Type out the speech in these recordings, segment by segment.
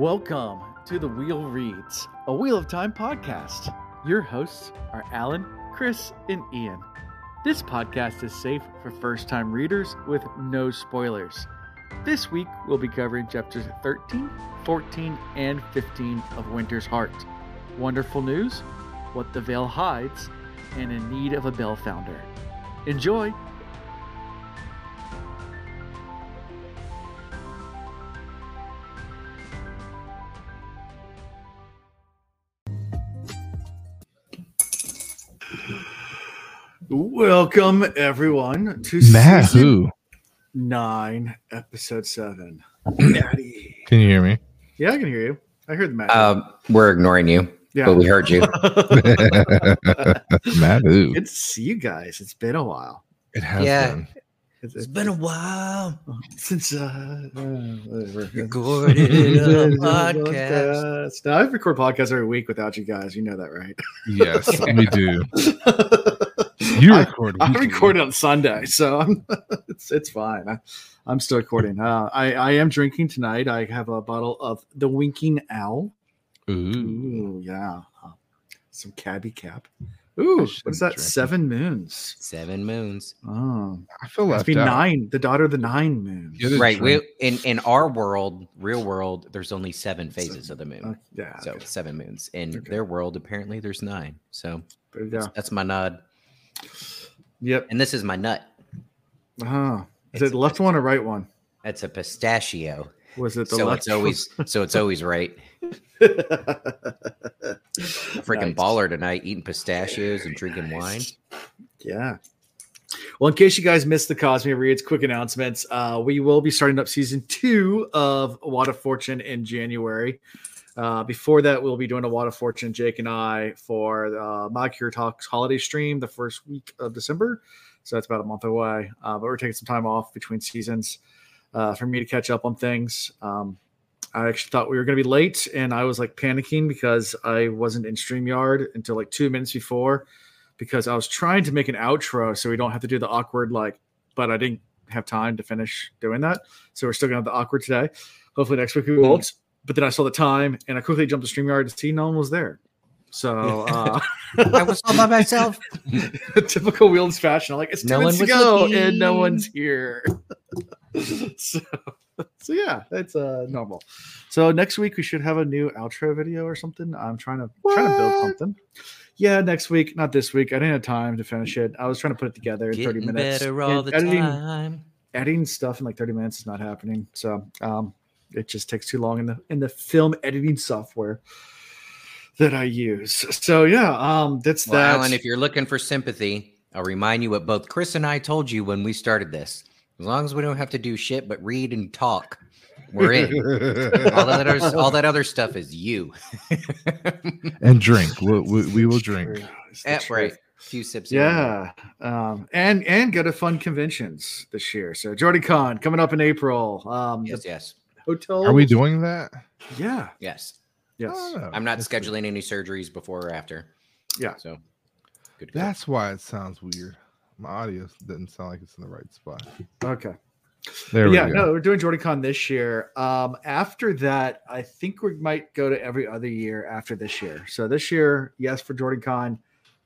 Welcome to the Wheel Reads, a Wheel of Time podcast. Your hosts are Alan, Chris, and Ian. This podcast is safe for first time readers with no spoilers. This week, we'll be covering chapters 13, 14, and 15 of Winter's Heart. Wonderful news, what the veil hides, and in need of a bell founder. Enjoy! Welcome everyone to Matt, season who? nine, episode seven. Daddy. Can you hear me? Yeah, I can hear you. I heard the Matt. Um, we're ignoring you, yeah. but we heard you. Matt, who? Good to see you guys. It's been a while. It has Yeah. been. It's, It's been a while. since uh, uh. Recorded a podcast. No, I record podcasts every week without you guys. You know that, right? Yes, we do. You I- record. I weekly. record on Sunday, so I'm, it's it's fine. I, I'm still recording. Uh, I I am drinking tonight. I have a bottle of the Winking Owl. Ooh. Ooh, yeah. Some Cabby cap. Ooh, what is that? drink. Seven moons. Seven moons. Oh, I feel like left be out. nine. The daughter of the nine moons. Right. We, in in our world, real world, there's only seven phases of the moon. Uh, yeah. So okay. seven moons. In Okay. their world, apparently there's nine. So There you that's, go. that's my nod. Yep. And this is my nut. Uh-huh. Is It's it the left one or right one? That's a pistachio. Was it the So left? it's always so it's always right. Freaking Nice. baller tonight, eating pistachios and drinking wine. Yeah. Well, in case you guys missed the Cosmere Reads, quick announcements. Uh, we will be starting up season two of Wad of Fortune in January. Uh, before that, we'll be doing a Wad of Fortune, Jake and I, for uh, Malkier Talks holiday stream the first week of December. So that's about a month away. Uh, but we're taking some time off between seasons uh, for me to catch up on things. Um, I actually thought we were going to be late, and I was like panicking because I wasn't in StreamYard until like two minutes before because I was trying to make an outro so we don't have to do the awkward like, but I didn't have time to finish doing that. So we're still gonna have the awkward today. Hopefully next week we won't. But then I saw the time and I quickly jumped to StreamYard to see no one was there. So uh I was all by myself. typical wheels fashion. I'm like, it's two No minutes to go looking. and no one's here. so so yeah, that's uh normal. So next week we should have a new outro video or something. I'm trying to trying to build something. Yeah, next week, not this week. I didn't have time to finish it. I was trying to put it together in 30 Getting minutes. better all And the editing, time. editing stuff in like 30 minutes is not happening. So um it just takes too long in the in the film editing software that I use. So yeah, um that's Well, that. Alan, if you're looking for sympathy, I'll remind you what both Chris and I told you when we started this. As long as we don't have to do shit but read and talk, we're in. all that other all that other stuff is you. and drink. We, we, we will drink. It's the Eh, truth. right. A few sips. here and there. Yeah, um, and and go to fun conventions this year. So Jordan Con coming up in April. Um, Yes, the yes, hotel. Are we doing that? Yeah. yes. Yes. I don't know. I'm not That's- scheduling any surgeries before or after. Yeah. So good. to go. That's why it sounds weird. My audio doesn't sound like it's in the right spot. Okay. There But we yeah, go. no, we're doing Jordan Con this year. Um, after that, I think we might go to every other year after this year. So this year, yes, for Jordan Con.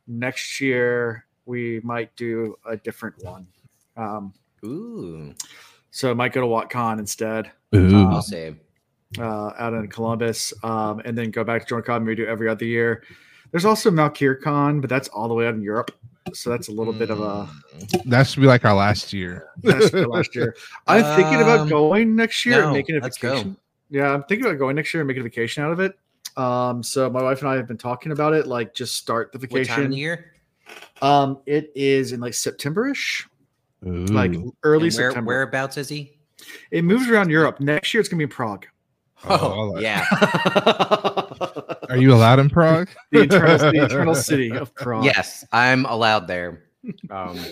Next year, we might do a different one. Um, Ooh, so I might go to WatCon instead. Ooh. I'll say. uh, out in Columbus, um, and then go back to Jordan Con. We do every other year. There's also Malkier Con, but that's all the way out in Europe, so that's a little bit of a Mm. that should be like our last year. last year. I'm thinking about Um, going next year and making a let's go. vacation. Yeah, I'm thinking about going next year and making a vacation out of it. Um, so my wife and I have been talking about it. Like, just start the What time of vacation. the year? Um, it is in like Septemberish, Ooh. like early And where, September. whereabouts is he? It moves around Europe. Next year, it's gonna be in Prague. Oh, Oh, yeah. Are you allowed in Prague? the eternal, the eternal city of Prague. Yes, I'm allowed there. Um, yeah.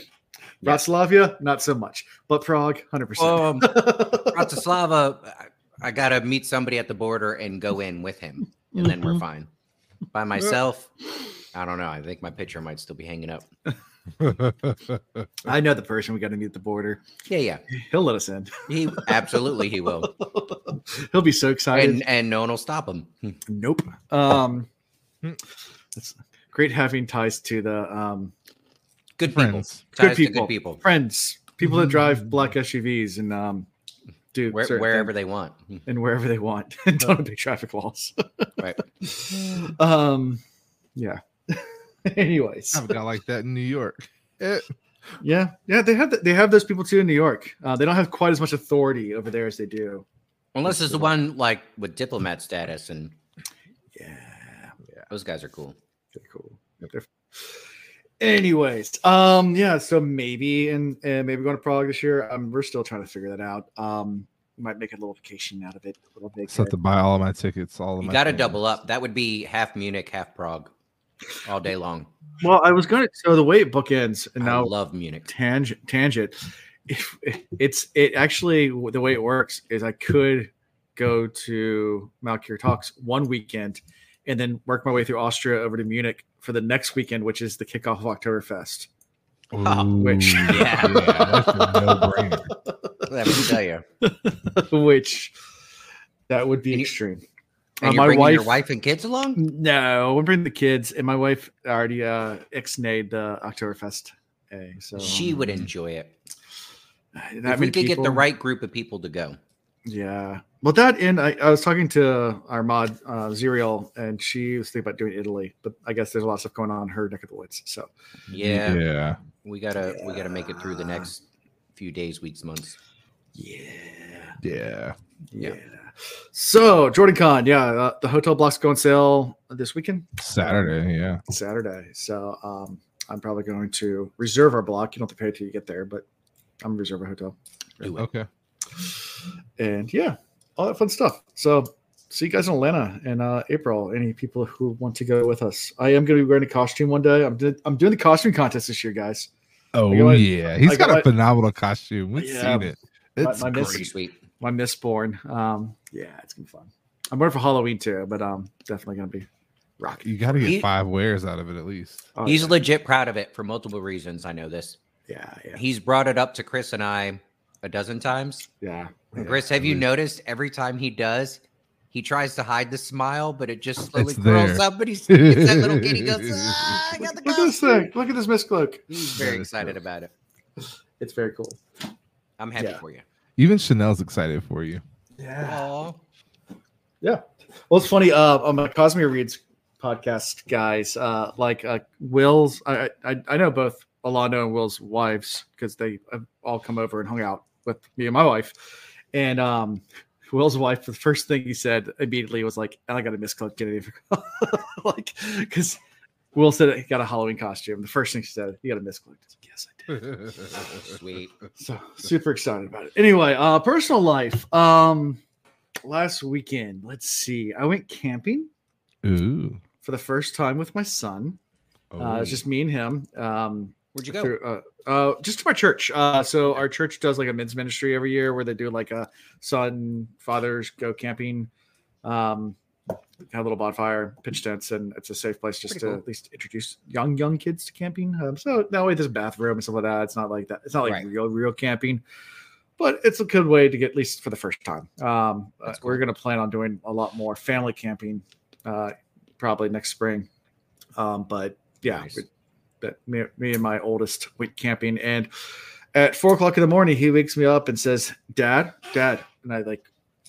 Bratislava, not so much, but Prague, hundred percent. um, Bratislava, I- I gotta meet somebody at the border and go in with him, and then we're fine. By myself, I don't know. I think my picture might still be hanging up. I know the person we got to meet at the border. Yeah, yeah. He'll let us in. He absolutely he will, He'll be so excited. and and no one will stop him. Nope. Um, it's great having ties to the um, Good people, Friends. Good Ties to people. good people, friends, people that drive black SUVs and um, do Where, wherever they want. and wherever they want, and don't have big traffic laws. Right. um, yeah. Anyways, I have a guy like that in New York. Eh, yeah, yeah, they have th- they have those people too in New York. Uh, they don't have quite as much authority over there as they do. Unless it's the one like with diplomat status, and Yeah, yeah, those guys are cool. They're cool. They're- Anyways, um, yeah, so maybe and, and maybe going to Prague this year. Um, we're still trying to figure that out. Um, might make a little vacation out of it. A little big. So I have to buy all of my tickets. All of You my got to double up. That would be half Munich, half Prague, all day long. Well, I was going to. So the way it bookends, and I now love Munich. tangent, tangent. If it's it actually the way it works is I could go to Malkier Talks one weekend, and then work my way through Austria over to Munich for the next weekend, which is the kickoff of Oktoberfest. Oh, which- Yeah. that's a no-brainer. Let me tell you. which that would be And you- extreme. And Uh, you're my bringing wife, your wife and kids along? no, we're bringing the kids, and my wife already uh ixnayed the Oktoberfest. A, so She would enjoy it. that If we could get the right group of people to go. Yeah. Well, that and I, I was talking to our mod uh, Zerial, and she was thinking about doing Italy, but I guess there's a lot of stuff going on in her neck of the woods. So Yeah, Yeah. we gotta we gotta make it through the next few days, weeks, months. yeah, Yeah. yeah. So Jordan Con, yeah, uh, the hotel blocks go on sale this weekend, Saturday. Yeah. Saturday. So um, I'm probably going to reserve our block. You don't have to pay till you get there, but I'm gonna reserve a hotel. Do. Okay. and yeah, all that fun stuff. So see you guys in Atlanta in uh, April. Any people who want to go with us? I am going to be wearing a costume one day. I'm do- I'm doing the costume contest this year, guys. Oh I got my- yeah, he's I got, got a phenomenal costume. We've Yeah. seen it. It's my miss- Pretty great. sweet. My Mistborn. Um, yeah, it's gonna be fun. I'm wearing for Halloween too, but um, definitely gonna be rocking. You got to get He- five wears out of it at least. Oh, He's yeah. legit proud of it for multiple reasons. I know this. yeah, yeah, He's brought it up to Chris and I a dozen times. yeah. Yeah. Chris, have you noticed every time he does, he tries to hide the smile, but it just slowly It's curls there. up. But he's it's that little kid. He goes, ah, I got the Look at this thing. Look at this mist cloak. He's very excited about it. It's very cool. I'm happy Yeah. for you. Even Chanel's excited for you. Yeah. Aw. Yeah. Well, it's funny. Uh, on my Cosmere Reads podcast, guys, uh, like uh, Will's, I, I I know both Alando and Will's wives because they have all come over and hung out with me and my wife. And um, Will's wife, the first thing he said immediately was like, "I got a mist cloak Kennedy," like because Will said he got a Halloween costume. The first thing she said, "You got a mist cloak." I like, yes, I did. Sweet. So super excited about it. Anyway, uh personal life. Um last weekend, let's see. I went camping Ooh. for the first time with my son. Uh it's just me and him. Um Where'd you go? through, uh, uh just to my church. Uh so our church does like a men's ministry every year where they do like a son fathers go camping. Um have a little bonfire, pitch tents, and it's a safe place just Pretty to cool. at least introduce young young kids to camping. Um, so that way there's a bathroom and stuff like that. It's not like that. It's not like Right. real real camping, but it's a good way to get at least for the first time. Um, uh, That's We're going to plan on doing a lot more family camping, uh, probably next spring. Um, but yeah, Nice. we- that me, me and my oldest went camping, and at four o'clock in the morning, he wakes me up and says, "Dad, Dad," and I like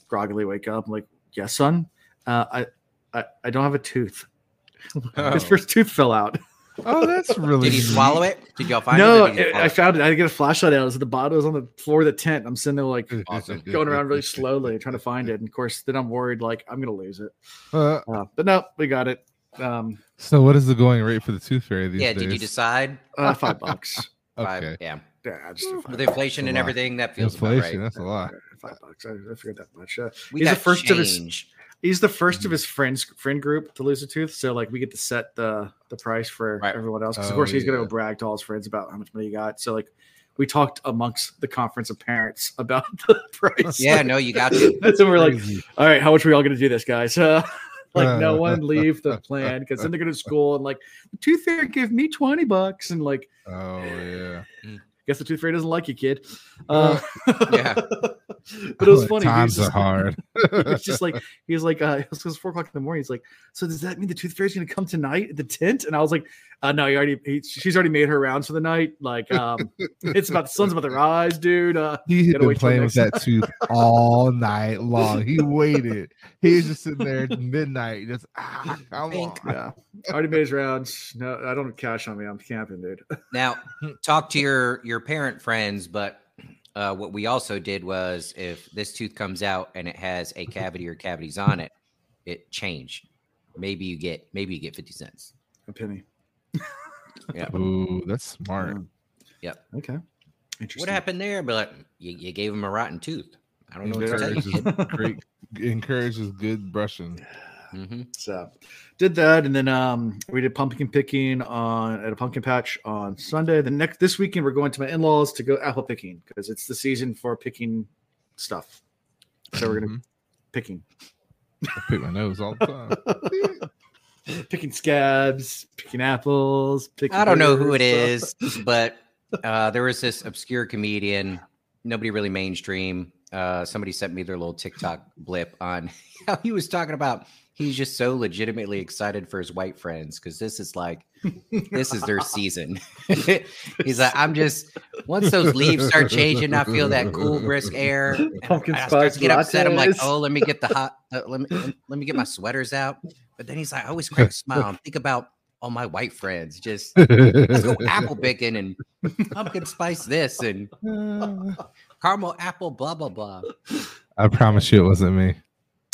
groggily wake up. I'm like, "Yes, son. Uh, I, I, I don't have a tooth. His Oh. first tooth fell out. Oh, that's really. Did he swallow it? Did y'all find no, it? No, I, I found it. I had to get a flashlight out. It was at the bottom. It was on the floor of the tent. I'm sitting there like Awesome. going around really slowly trying to find it. And of course, then I'm worried like I'm gonna lose it. Uh, Uh, but no, we got it. Um, so, what is the going rate for the tooth fairy these yeah, days? did you decide? uh, five bucks. Five, Okay. yeah. Yeah, just five With inflation a and everything, that feels about Inflation. right. That's a lot. Five bucks. I, I figured that much. Uh, We He's the got first of his- change. He's the first Mm-hmm. of his friends friend group to lose a tooth, so like we get to set the the price for Right. everyone else. 'Cause of Oh, course he's gonna go brag to all his friends about how much money he got. So like we talked amongst the conference of parents about the price. Yeah, no, you got to. so we're like, all right, how much are we all gonna do this, guys? Uh, like no one leave the plan because then they're going to school and like the tooth fairy give me 20 bucks and like Oh yeah. guess the tooth fairy doesn't like you kid uh, Yeah. but it was funny Times he's are hard. it's just like he was like uh it was four o'clock in the morning he's like so does that mean the tooth fairy's gonna come tonight at the tent and i was like uh no you already he, she's already made her rounds for the night like um it's about the sun's about to rise dude uh He had been playing with that tooth all night long. He waited. He was just sitting there at midnight, just ah, come Think. on. yeah already made his rounds no i don't have cash on me i'm camping dude Now, talk to your your parent friends, but uh, what we also did was if this tooth comes out and it has a cavity or cavities on it, it changed. Maybe you get maybe you get fifty cents. a penny yeah. Ooh, that's smart. Yeah. Okay interesting What happened there? But you, you gave him a rotten tooth. I don't know what to tell you. Kid. great encourages good brushing. Mhm. So did that, and then um we did pumpkin picking on at a pumpkin patch on Sunday. The next this weekend we're going to my in-laws to go apple picking because it's the season for picking stuff. So we're gonna Mhm. picking I pick my nose all the time. picking scabs, picking apples. Picking I don't know who it pears, is, but uh, there was this obscure comedian, nobody really mainstream. Uh, somebody sent me their little TikTok blip on how he was talking about he's just so legitimately excited for his white friends because this is like this is their season. he's like, I'm just once those leaves start changing, I feel that cool brisk air. Pumpkin I start to get upset. I'm like, oh, let me get the hot, uh, let me let me get my sweaters out. But then he's like, I always crack a smile and think about all my white friends just let's go apple picking and pumpkin spice this and caramel apple blah blah blah. I promise you, it wasn't me.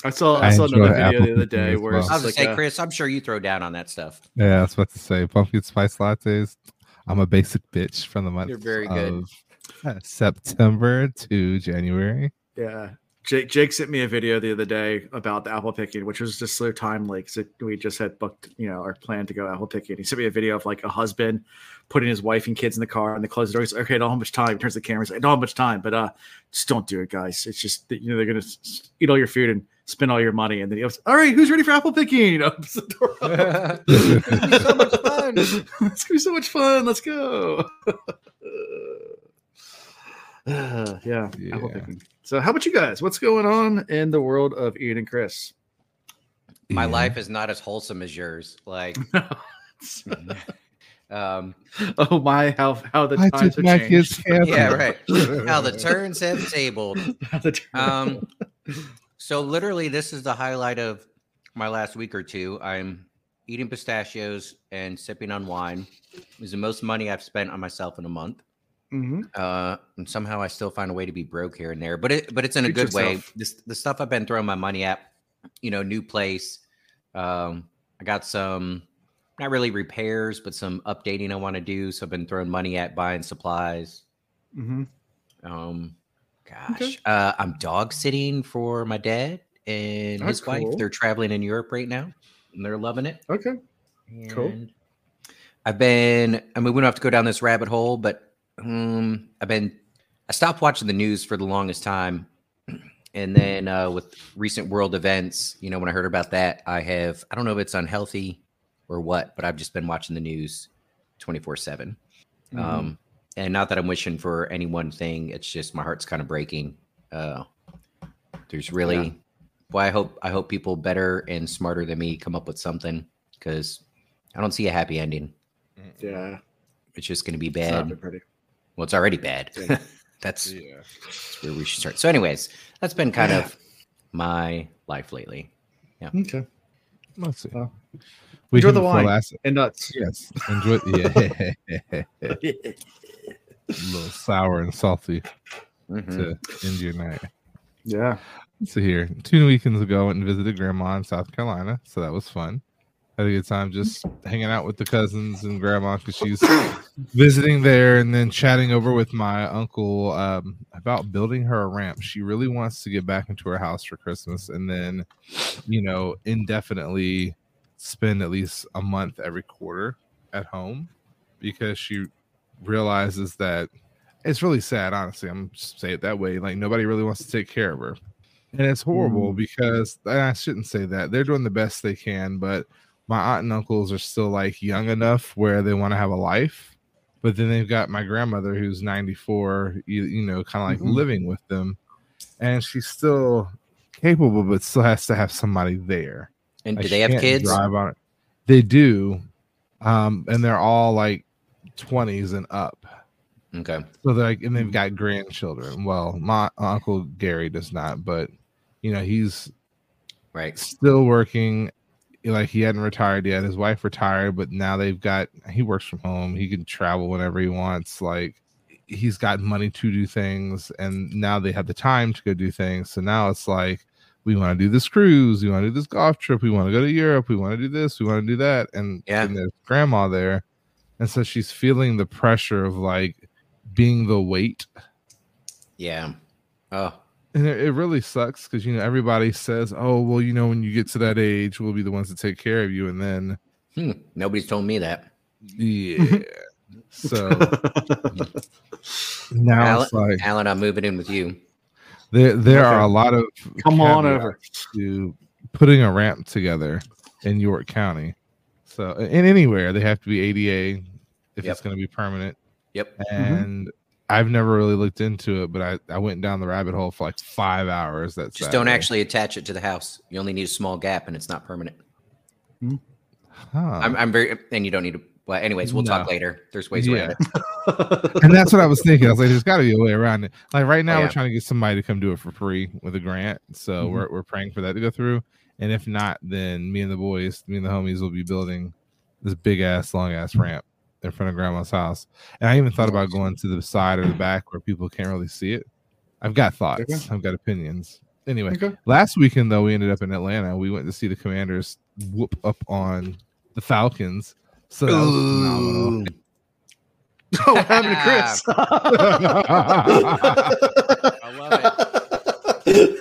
I saw I, I saw another video apple the other day where well. I was like say, a- Chris, I'm sure you throw down on that stuff. Yeah, I was about to say pumpkin spice lattes. I'm a basic bitch from the month You're very good. of September to January. Yeah. Jake, Jake sent me a video the other day about the apple picking, which was just so timely because we just had booked, you know, our plan to go apple picking. He sent me a video of like a husband putting his wife and kids in the car and they close the door. He's like, okay, I don't have much time. He turns the camera. He's like, I don't have much time, but uh, just don't do it, guys. It's just that, you know, they're going to eat all your food and spend all your money. And then he goes, all right, who's ready for apple picking? You know, opens the door. It's so much fun. it's going to be so much fun. Let's go. Uh, yeah, apple picking. So, how about you guys? What's going on in the world of Ian and Chris? My Yeah. life is not as wholesome as yours. Like, um, oh my, how how the I times have changed. yeah, right. How the turns have tabled. How the turn- Um, so literally, this is the highlight of my last week or two. I'm eating pistachios and sipping on wine. It's the most money I've spent on myself in a month. Mhm. Uh, and somehow I still find a way to be broke here and there, but it but it's in a Treat good way. This the stuff I've been throwing my money at, you know, new place. Um, I got some not really repairs, but some updating I want to do. So I've been throwing money at buying supplies. Mm-hmm. Um, gosh, Okay. uh, I'm dog sitting for my dad and Oh, his wife. cool. They're traveling in Europe right now, and they're loving it. Okay. Cool. I've been. I mean, we don't have to go down this rabbit hole, but um, I've been. I stopped watching the news for the longest time, and then uh, with recent world events, you know, when I heard about that, I have. I don't know if it's unhealthy or what, but I've just been watching the news twenty four seven. Um, and not that I'm wishing for any one thing. It's just my heart's kind of breaking. Uh, there's really, Yeah. well, I hope I hope people better and smarter than me come up with something because I don't see a happy ending. yeah, It's just going to be it's bad. Not been pretty. Well, it's already bad. Yeah. that's, Yeah. that's where we should start. So, anyways, that's been kind of my life lately. Yeah. Okay. Let's see. Well, We enjoy the wine. last- And nuts. Yes. Enjoy. Yeah. a little sour and salty Mhm. to end your night. yeah. Let's see here. Two weekends ago, I went and visited grandma in South Carolina, so that was fun. Had a good time just hanging out with the cousins and grandma because she's visiting there, and then chatting over with my uncle um, about building her a ramp. She really wants to get back into her house for Christmas, and then, you know, indefinitely spend at least a month every quarter at home because she realizes that it's really sad. Honestly, I'm just say it that way. Like nobody really wants to take care of her and it's horrible Mm. because I shouldn't say that they're doing the best they can, but my aunt and uncles are still like young enough where they want to have a life, but then they've got my grandmother who's 94, you, you know, kind of like Mhm. living with them, and she's still capable, but still has to have somebody there. And Like, do they have kids? Drive on it. They do, um, and they're all like 20s and up. Okay. So they're like, and they've got grandchildren. Well, my uncle Gary does not, but you know, he's Right. still working. Like he hadn't retired yet. His wife retired, but now they've got he works from home. He can travel whenever he wants. Like he's got money to do things, and now they have the time to go do things. So now it's like we want to do this cruise, we want to do this golf trip, we want to go to Europe, we want to do this, we want to do that, and Yeah. and there's grandma there, and so she's feeling the pressure of like being the weight Yeah. Oh, and it, it really sucks because you know everybody says, "Oh, well, you know, when you get to that age, we'll be the ones to take care of you," and then hmm. nobody's told me that. yeah. so now Alan, it's like Alan, I'm moving in with you. there there are a lot of Come on over. to putting a ramp together in York County. So in anywhere they have to be ADA if Yep. it's going to be permanent. Yep. And I've never really looked into it, but I, I went down the rabbit hole for like five hours. That's Just don't actually attach it to the house. You only need a small gap, and it's not permanent. Huh. I'm, I'm very, and you don't need to. Well, anyways, we'll talk later. There's ways around it. and that's what I was thinking. I was like, there's got to be a way around it. Like right now, Oh, yeah. we're trying to get somebody to come do it for free with a grant. So Mhm. we're we're praying for that to go through. And if not, then me and the boys, me and the homies, will be building this big ass, long ass ramp in front of Grandma's house. And I even thought oh, about going to the side or the back where people can't really see it. I've got thoughts. Okay. I've got opinions. Anyway, Okay. last weekend though, we ended up in Atlanta. We went to see the Commanders whoop up on the Falcons. So that was phenomenal. Oh, what happened to Chris? I love it.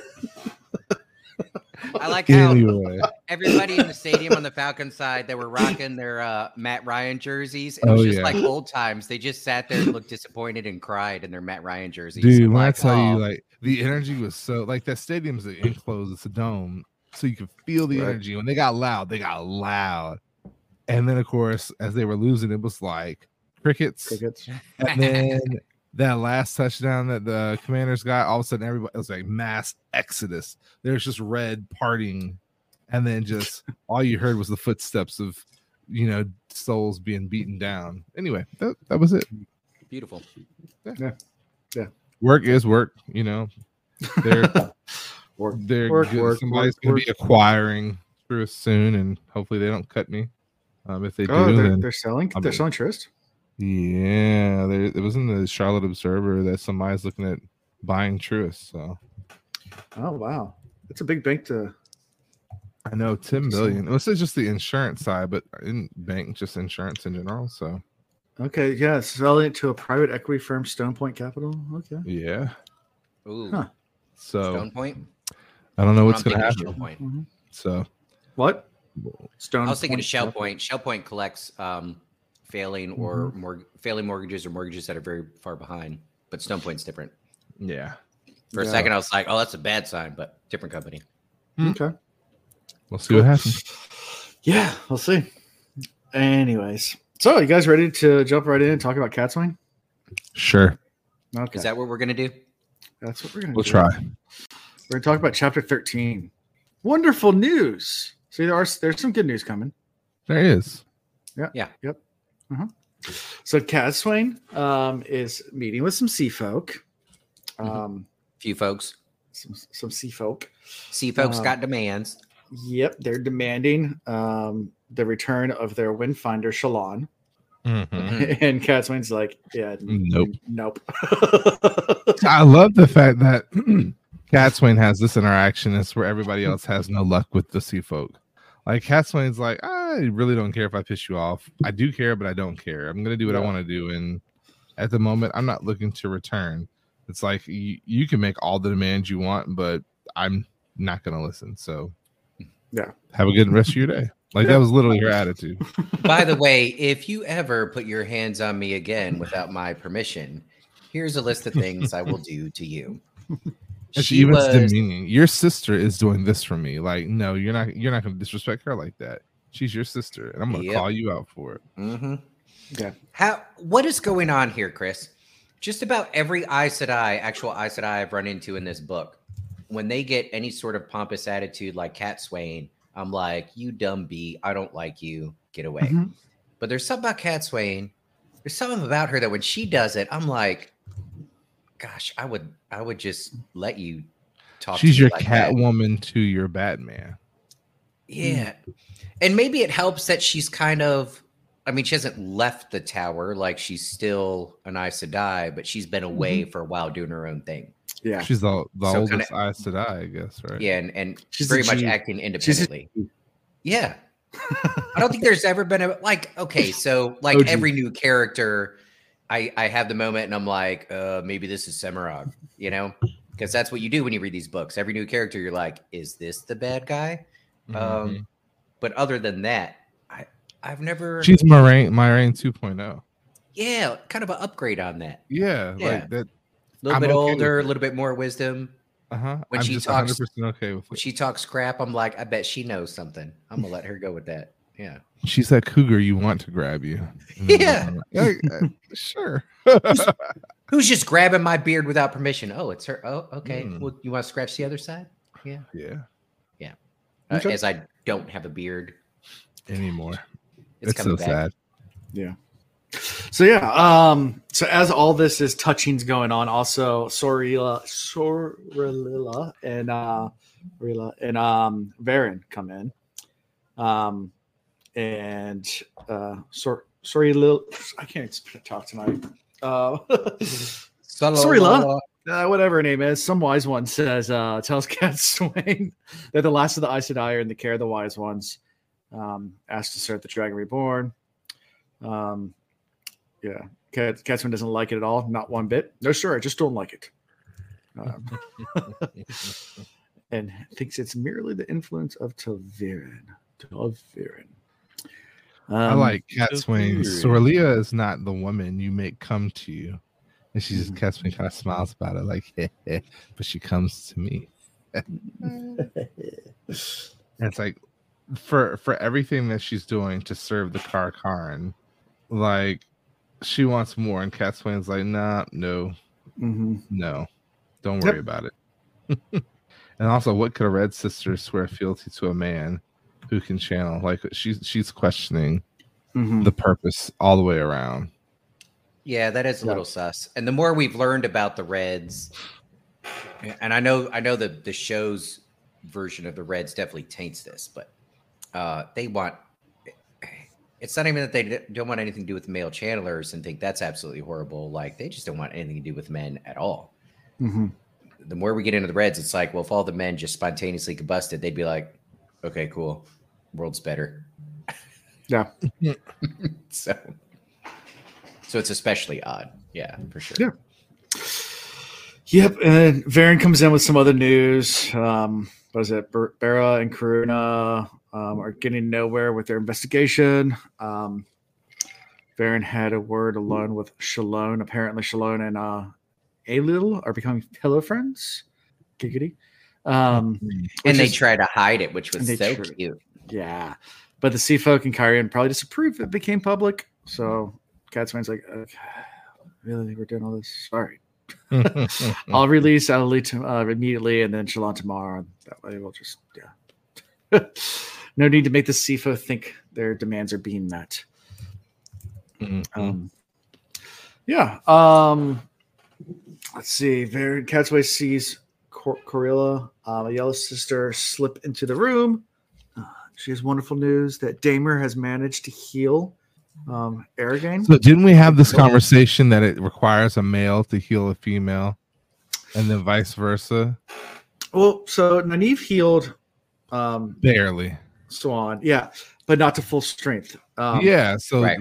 I like how Anyway. everybody in the stadium on the Falcon side they were rocking their uh, Matt Ryan jerseys. And it Oh, was just yeah. like old times. They just sat there and looked disappointed and cried in their Matt Ryan jerseys. Dude, I'm when like, I tell "Oh, you, like the energy was so like that stadium's enclosed, it's a dome, so you could feel the Right. energy. When they got loud, they got loud. And then of course, as they were losing, it was like crickets. Crickets. And then that last touchdown that the commanders got, all of a sudden everybody it was like mass exodus. There's just red partying, and then just all you heard was the footsteps of you know souls being beaten down. Anyway, that, that was it. beautiful. Yeah. yeah. yeah. Work is work, you know. They're Work. they're Work, good. work, somebody's work, gonna work. be acquiring Truist soon, and hopefully they don't cut me. Um, if they do, Oh, they're, then they're selling. I'll They're be- selling Truist. Yeah, there, it was in the Charlotte Observer that somebody's looking at buying Truist. So Oh wow, it's a big bank to. I know ten Interesting. billion. This is just the insurance side, but in bank, just insurance in general. So Okay, yeah, selling it to a private equity firm, Stone Point Capital. Okay. yeah, Ooh, Huh. so Stone Point. I don't know what's gonna happen. Shell Point. Mhm. So What? Stone. I was thinking Point of Shell Point. Shell Point collects um, failing or mm-hmm. more failing mortgages or mortgages that are very far behind. But Stone Point's different. yeah, For a second, I was like, "Oh, that's a bad sign," but different company. Hmm. Okay. we'll see what happens. Yeah, we'll see. Anyways, so you guys ready to jump right in and talk about Cadsuane? Sure, Okay, Is that what we're gonna do? that's what we're gonna we'll do. try. We're gonna talk about chapter thirteen. Wonderful news. See, there are there's some good news coming. There is. So Cadsuane um, is meeting with some sea folk. Um, Few folks. some some sea folk. Sea folks Uh, got demands. Yep, they're demanding um, the return of their windfinder Shalon. Mhm. Mhm. and Cadsuane's like, yeah, Nope. nope. I love the fact that Cadsuane has this interaction. It's where everybody else has no luck with the sea folk. Like Cadsuane's like, I really don't care if I piss you off. I do care, but I don't care. I'm gonna do what I want to do, and at the moment, I'm not looking to return. It's like you, you can make all the demands you want, but I'm not gonna listen. So, Yeah. have a good rest of your day. Like Yeah. that was literally her attitude. By the way, if you ever put your hands on me again without my permission, here's a list of things I will do to you. It's she even was demeaning. Your sister is doing this for me. Like, no, you're not. You're not going to disrespect her like that. She's your sister, and I'm going to Yep. call you out for it. Mm-hmm. Yeah. How? What is going on here, Chris? Just about every Aes Sedai, actual Aes Sedai I've run into in this book, when they get any sort of pompous attitude like Cadsuane, I'm like, "You dumb bee! I don't like you. Get away." Mhm. But there's something about Cadsuane. There's something about her that when she does it, I'm like, "Gosh, I would, I would just let you talk." She's me your like that." Catwoman to your Batman. Yeah. And maybe it helps that she's kind of I mean, she hasn't left the tower, like she's still an Aes Sedai, but she's been away mm-hmm. for a while doing her own thing. Yeah. She's the, the So oldest kinda- Aes Sedai, I guess, right? Yeah, and, and She's very much acting She's a independently. yeah. I don't think there's ever been a like okay, so like OG. every new character, I I have the moment and I'm like, uh maybe this is Semirhage, you know? Because that's what you do when you read these books. Every new character, you're like, is this the bad guy? Mhm. Um, but other than that, I I've never She's Moiraine, Moiraine 2.0. yeah, kind of an upgrade on that. Yeah, Yeah. like that. A little I'm bit okay older, a little bit more wisdom. Uh huh. When I'm she just talks- 100 percent okay with When it. she talks crap, I'm like, I bet she knows something. I'm gonna let her go with that. Yeah. She's that cougar you want to grab you. Yeah. Yeah, sure. Who's just grabbing my beard without permission? Oh, it's her. Oh, okay. Hmm. Well, you want to scratch the other side? Yeah. yeah. Uh, As I don't have a beard, Anymore. it's, It's, coming so back. sad. Yeah. So yeah, um, so as all this is touchings going on, also Sorilea, Sorililla, and uh, Rila and um, Verin come in, um, and uh, sorry, Sorilea, I can't talk tonight. Uh, Sorilea, uh, whatever her name is, some wise one says, uh, tells Cadsuane that the last of the Aes Sedai are in the care of the wise ones. Um, asked to serve the Dragon Reborn. Um, yeah, Cat doesn't like it at all, not one bit. No, sir, I just don't like it. Um, and thinks it's merely the influence of ta'veren. ta'veren. I Um, like Cat Swain. ta'veren. Sorilea is not the woman you make come to you. And she Mm-hmm. just Cadsuane kind of smiles about it, like, but she comes to me. And it's like for for everything that she's doing to serve the Car'a'carn, like she wants more, and Cadsuane's like, nah, no, Mhm. no, don't Yep. worry about it. and also, what could a red sister swear fealty to a man who can channel? Like she's she's questioning Mhm. the purpose all the way around. Yeah, that is a Yeah. little sus. And the more we've learned about the Reds, and I know I know the the show's version of the Reds definitely taints this, but uh, they want. It's not even that they don't want anything to do with male channelers and think that's absolutely horrible. Like they just don't want anything to do with men at all. Mhm. The more we get into the Reds, it's like, well, if all the men just spontaneously combusted, they'd be like, okay, cool, world's better. Yeah. so, so it's especially odd. Yeah, for sure. Yeah. Yep, and Verin comes in with some other news. Um, what is it? Ber- Bera and Kiruna um, are getting nowhere with their investigation. Um, Verin had a word alone with Shalon. Apparently, Shalon and uh, Ailil are becoming pillow friends. Giggity. Um, and they is- try to hide it, which was so try- cute. Yeah, but the Sea Folk and Cairhien probably disapprove if it became public. So Cadsuane's like, "Okay, really, we're doing all this. Sorry. I'll release Ali to, uh, immediately and then Shalon tomorrow. That way we'll just, yeah. no need to make the CFO think their demands are being met. Mhm. Um, yeah. Um, let's see. Very Cadsuane sees Cor- Corele, a yellow sister, slip into the room. She has wonderful news that Damer has managed to heal um, Irgain. So didn't we have this conversation that it requires a male to heal a female, and then vice versa? Well, so Nynaeve healed um, Barely. Siuan, yeah, but not to full strength. Um, yeah. So right.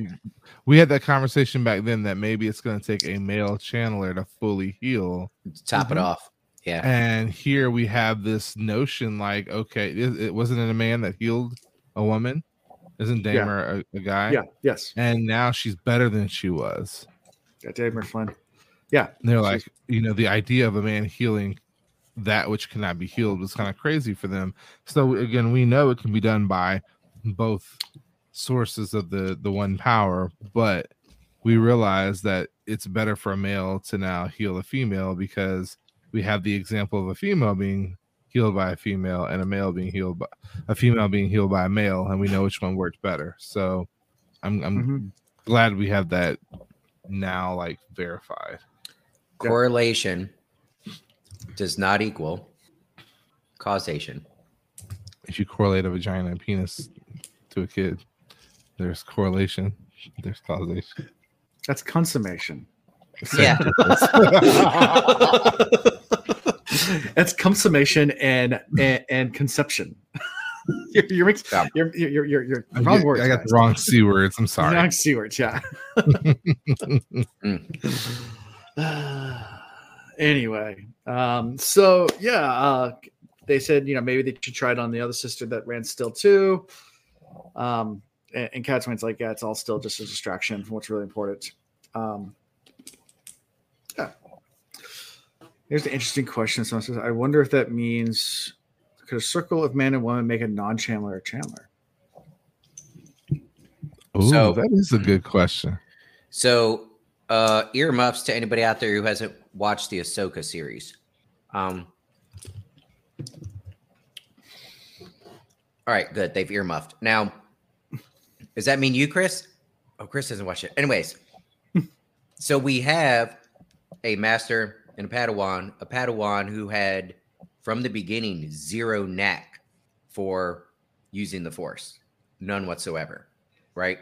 we had that conversation back then that maybe it's going to take a male channeler to fully heal. to Top Mhm. it off. Yeah. And here we have this notion like, okay, it, it wasn't it a man that healed a woman? Isn't Yeah. Damer a, a guy? yeah, yes, And now she's better than she was. yeah, Damer Flinn. Yeah, And they're She's- like, you know, the idea of a man healing that which cannot be healed was kind of crazy for them. So again, we know it can be done by both sources of the the one power, but we realize that it's better for a male to now heal a female because we have the example of a female being healed by a female and a male being healed by a female being healed by a male, and we know which one worked better. So I'm I'm Mhm. glad we have that now like verified. Correlation does not equal causation. If you correlate a vagina and penis to a kid, there's correlation, there's causation. That's consummation. Yeah. That's consummation and and, and conception. you're, you're, mix- Yeah. you're, you're, you're, you're I, wrong get- words. I got guys. the wrong c words. I'm sorry. Wrong C words, yeah. anyway, um, so yeah, uh, they said you know maybe they should try it on the other sister that ran still too. Um, and, and Cadsuane's like, yeah, it's all still just a distraction from what's really important. Um, yeah. Here's an interesting question. Someone says, I wonder if that means could a circle of man and woman make a non-channeler a channeler? Ooh, So- that is a good question. So, uh, earmuffs to anybody out there who hasn't watched the Ahsoka series. Um, all right, good. They've earmuffed. Now, does that mean you, Chris? Oh, Chris doesn't watch it. Anyways, so we have a master and a Padawan, a Padawan who had from the beginning zero knack for using the Force, none whatsoever, right?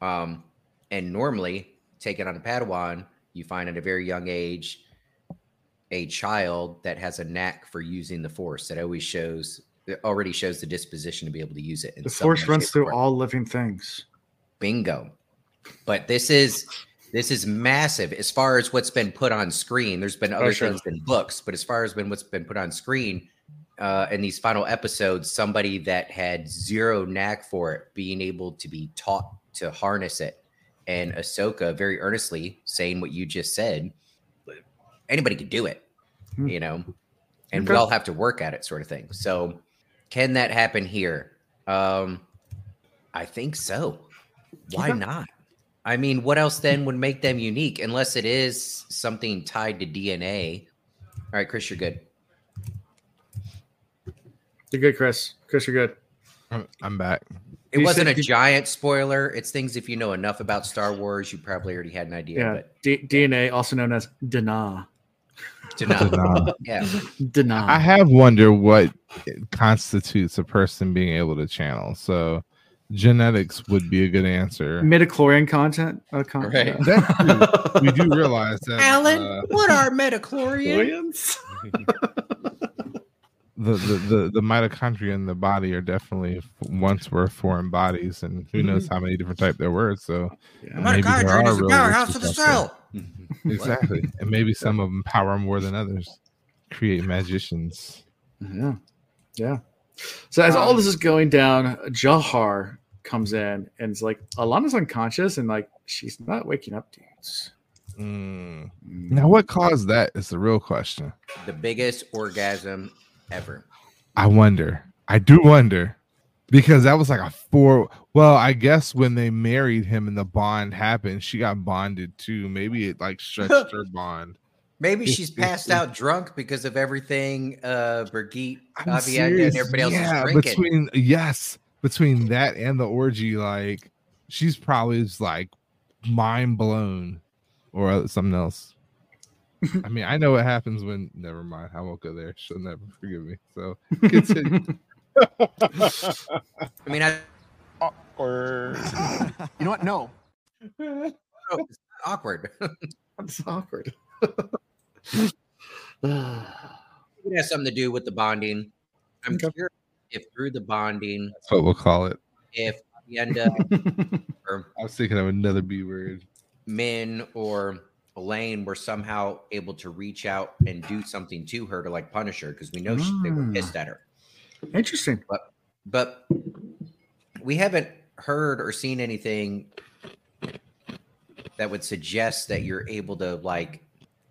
Um, and normally, taking on a Padawan, you find at a very young age a child that has a knack for using the Force that always shows it already shows the disposition to be able to use it. The force runs through all living things. Bingo. But this is this is massive as far as what's been put on screen. There's been other sure. things in books, but as far as been what's been put on screen uh, in these final episodes, somebody that had zero knack for it being able to be taught to harness it, and Ahsoka very earnestly saying what you just said. Anybody could do it, Hmm. you know, and we all have to work at it, sort of thing. So, can that happen here? Um, I think so. Why Okay. not? I mean, what else then would make them unique unless it is something tied to DNA? All right, Chris, you're good. You're good, Chris. Chris, you're good. I'm, I'm back. It You wasn't said a you- giant spoiler. It's things if you know enough about Star Wars, you probably already had an idea. Yeah. But D- DNA, also known as Dana. to know, yeah, Dana. I have wondered what constitutes a person being able to channel. So genetics would be a good answer. Midichlorian content. Uh, con- Right. That we do realize that uh, what are metachlorians? Midichlorians? the, the, the, the mitochondria in the body are definitely once were foreign bodies, and who knows how many different type there were. So Yeah. Maybe there Mitochondria are is the real powerhouse of the cell. exactly, and maybe some of them power more than others. Create magicians. Yeah. Yeah. So as all Um, this is going down, Jahar comes in and is like, Alanna's unconscious and like she's not waking up, dudes. Mm. Now, what caused that is the real question. The biggest orgasm ever. I wonder. I do wonder because that was like a four. Well, I guess when they married him and the bond happened, she got bonded too. Maybe it like stretched her bond. Maybe she's passed out drunk because of everything uh Birgitte, I'm Aviendha, and everybody else yeah, is drinking. between yes, between that and the orgy, like she's probably just like mind blown or something else. I mean, I know what happens when. Never mind. I won't go there. She'll never forgive me. So continue. I mean, I Awkward. you know what? No. oh, it's awkward. That's awkward. it has something to do with the bonding. I'm Okay. curious if through the bonding, That's what we'll call it. if Aviendha or I was thinking of another B word. Min or Elayne were somehow able to reach out and do something to her to like punish her because we know she, they were Mm. pissed at her. Interesting. But but we haven't heard or seen anything that would suggest that you're able to like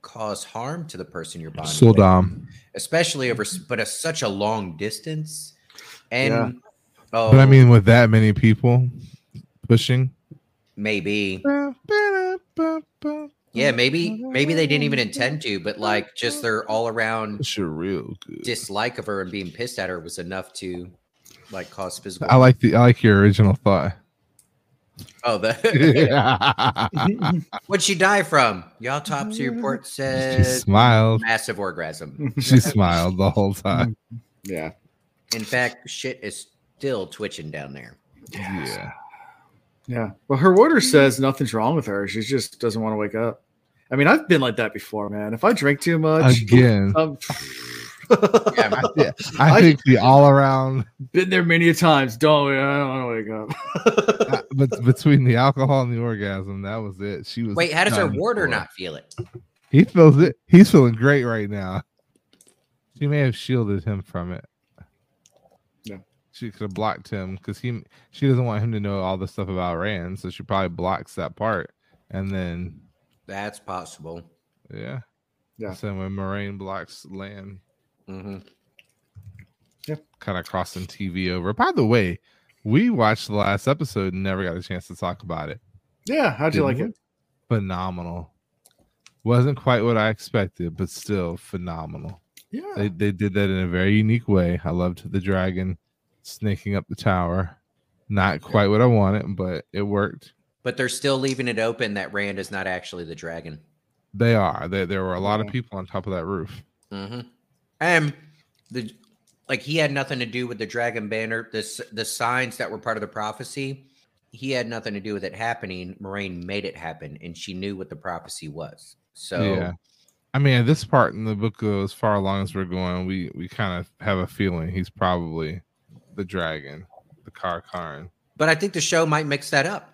cause harm to the person you're bonding with, especially over but a, such a long distance. And Yeah. oh, But I oh. mean, with that many people pushing. maybe yeah, maybe maybe they didn't even intend to, but like just their all around Sure, real good. dislike of her and being pissed at her was enough to like cause physical. I like the I like your original thought. oh, the what'd she die from? The autopsy report says she smiled. massive orgasm. She smiled the whole time. Yeah. In fact, shit is still twitching down there. Yeah. Yeah. Well, her order says nothing's wrong with her. She just doesn't want to wake up. I mean, I've been like that before, man. If I drink too much, Again, um, Yeah, I, thi- I I- think the all around, been there many a times. Don't I don't want to wake up. but between the alcohol and the orgasm, that was it. She was. Wait, how does her warder for. not feel it? He feels it. He's feeling great right now. She may have shielded him from it. Yeah. She could have blocked him because he she doesn't want him to know all the stuff about Rand, so she probably blocks that part. And then That's possible. yeah. Yeah. So when Moiraine blocks Lan, hmm kind of crossing TV over. By the way, we watched the last episode and never got a chance to talk about it. yeah. How'd you Didn't like it? Phenomenal. Wasn't quite what I expected, but still phenomenal. Yeah. They they did that in a very unique way. I loved the dragon snaking up the tower. Not quite what I wanted, but it worked. But they're still leaving it open that Rand is not actually the dragon. They are. There there were a lot of people on top of that roof. hmm And the like he had nothing to do with the dragon banner. This the signs that were part of the prophecy. He had nothing to do with it happening. Moiraine made it happen, and she knew what the prophecy was. So Yeah. I mean, at this part in the book, as far along as we're going, we we kind of have a feeling he's probably the dragon, the Car'a'carn. but I think the show might mix that up.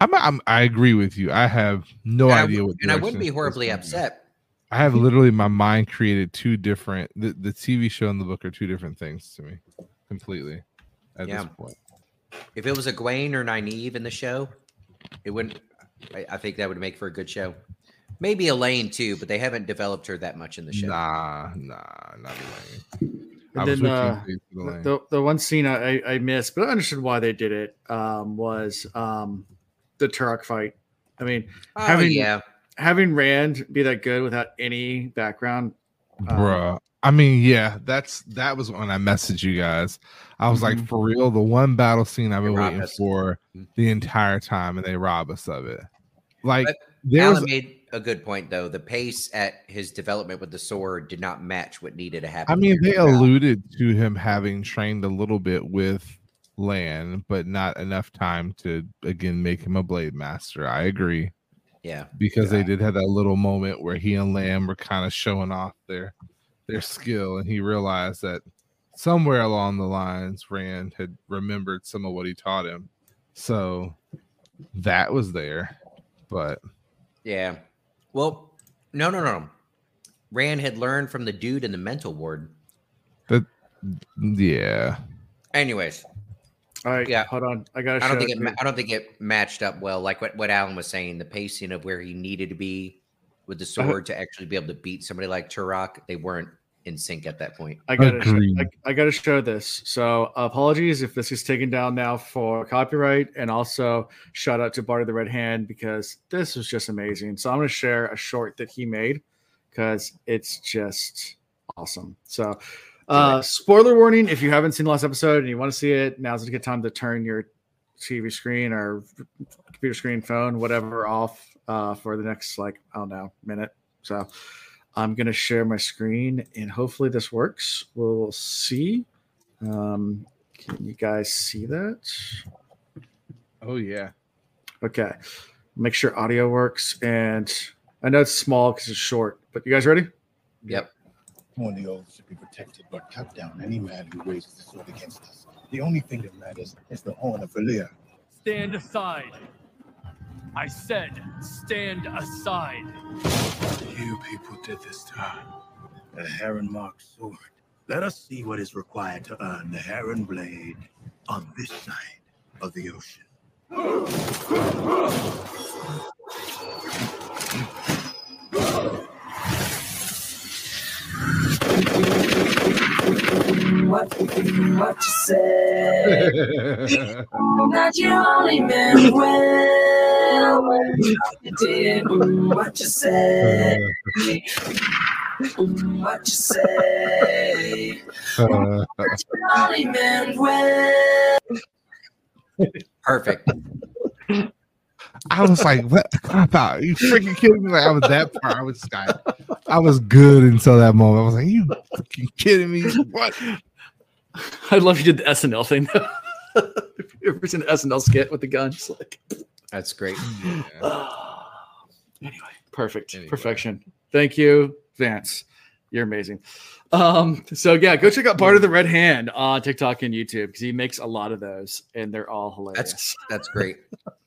I'm, I'm I agree with you. I have no and idea w- what. and I wouldn't be horribly upset. I have literally my mind created two different. The, the TV show and the book are two different things to me, completely. At Yeah. this point, If it was Egwene or Nynaeve in the show, it wouldn't. I, I think that would make for a good show. Maybe Elayne too, but they haven't developed her that much in the show. nah, nah, not Elayne. I And then uh, Jason the, the one scene I, I missed, but I understood why they did it, um, was um, the Turak fight. I mean, Oh, having- yeah, having Rand be that good without any background. um, Bruh. I mean, yeah, that's that was when I messaged you guys. I was like, Mhm. for real, the one battle scene I've been waiting us. for the entire time, and they rob us of it. Like But there Alan was, made a good point though. The pace at his development with the sword did not match what needed to happen. I mean, they alluded to him having trained a little bit with Lan, but not enough time to again make him a blade master. I agree Yeah, because they did have that little moment where he and Lan were kind of showing off their their skill, and he realized that somewhere along the lines, Rand had remembered some of what he taught him. So that was there, but yeah. Well, no, no, no. Rand had learned from the dude in the mental ward. But yeah, Anyways, All right, Yeah. hold on. I got I don't think it. ma- I don't think it matched up well. Like what what Alan was saying, the pacing of where he needed to be with the Uh-huh. sword to actually be able to beat somebody like Turak, they weren't in sync at that point. I gotta, show, I, I gotta show this. So apologies if this is taken down now for copyright, and also shout out to Barty the Red Hand because this was just amazing. So I'm gonna share a short that he made because it's just awesome. So, uh, spoiler warning: if you haven't seen the last episode and you want to see it, now's a good time to turn your TV screen or computer screen, phone, whatever, off uh, for the next like I don't know minute. So. I'm going to share my screen and hopefully this works. We'll see. Um, can you guys see that? oh yeah. Okay. Make sure audio works. And I know it's small because it's short, but you guys ready? Yep. One of the oaths should be protected, but cut down any man who raises the sword against us. The only thing that matters is the horn of Valere. Stand aside. I said, stand aside. You people did this to her. The Heron Mark sword. Let us see what is required to earn the Heron Blade on this side of the ocean. What, what you say? that you only meant when well when you did mm, what you say. Mm, What you say? Uh, That you meant well. Perfect. I was like, "What? I thought you freaking kidding me?" Like I was that part. I was like, I was good until that moment. I was like, "You fucking kidding me? What?" I love you did the SNL thing. if you ever seen an SNL skit with the guns, like That's great. anyway, perfect, Anyway. perfection. Thank you, Vance. You're amazing. Um, so yeah, go check out part of the Red Hand on TikTok and YouTube because he makes a lot of those, and they're all hilarious. That's that's great.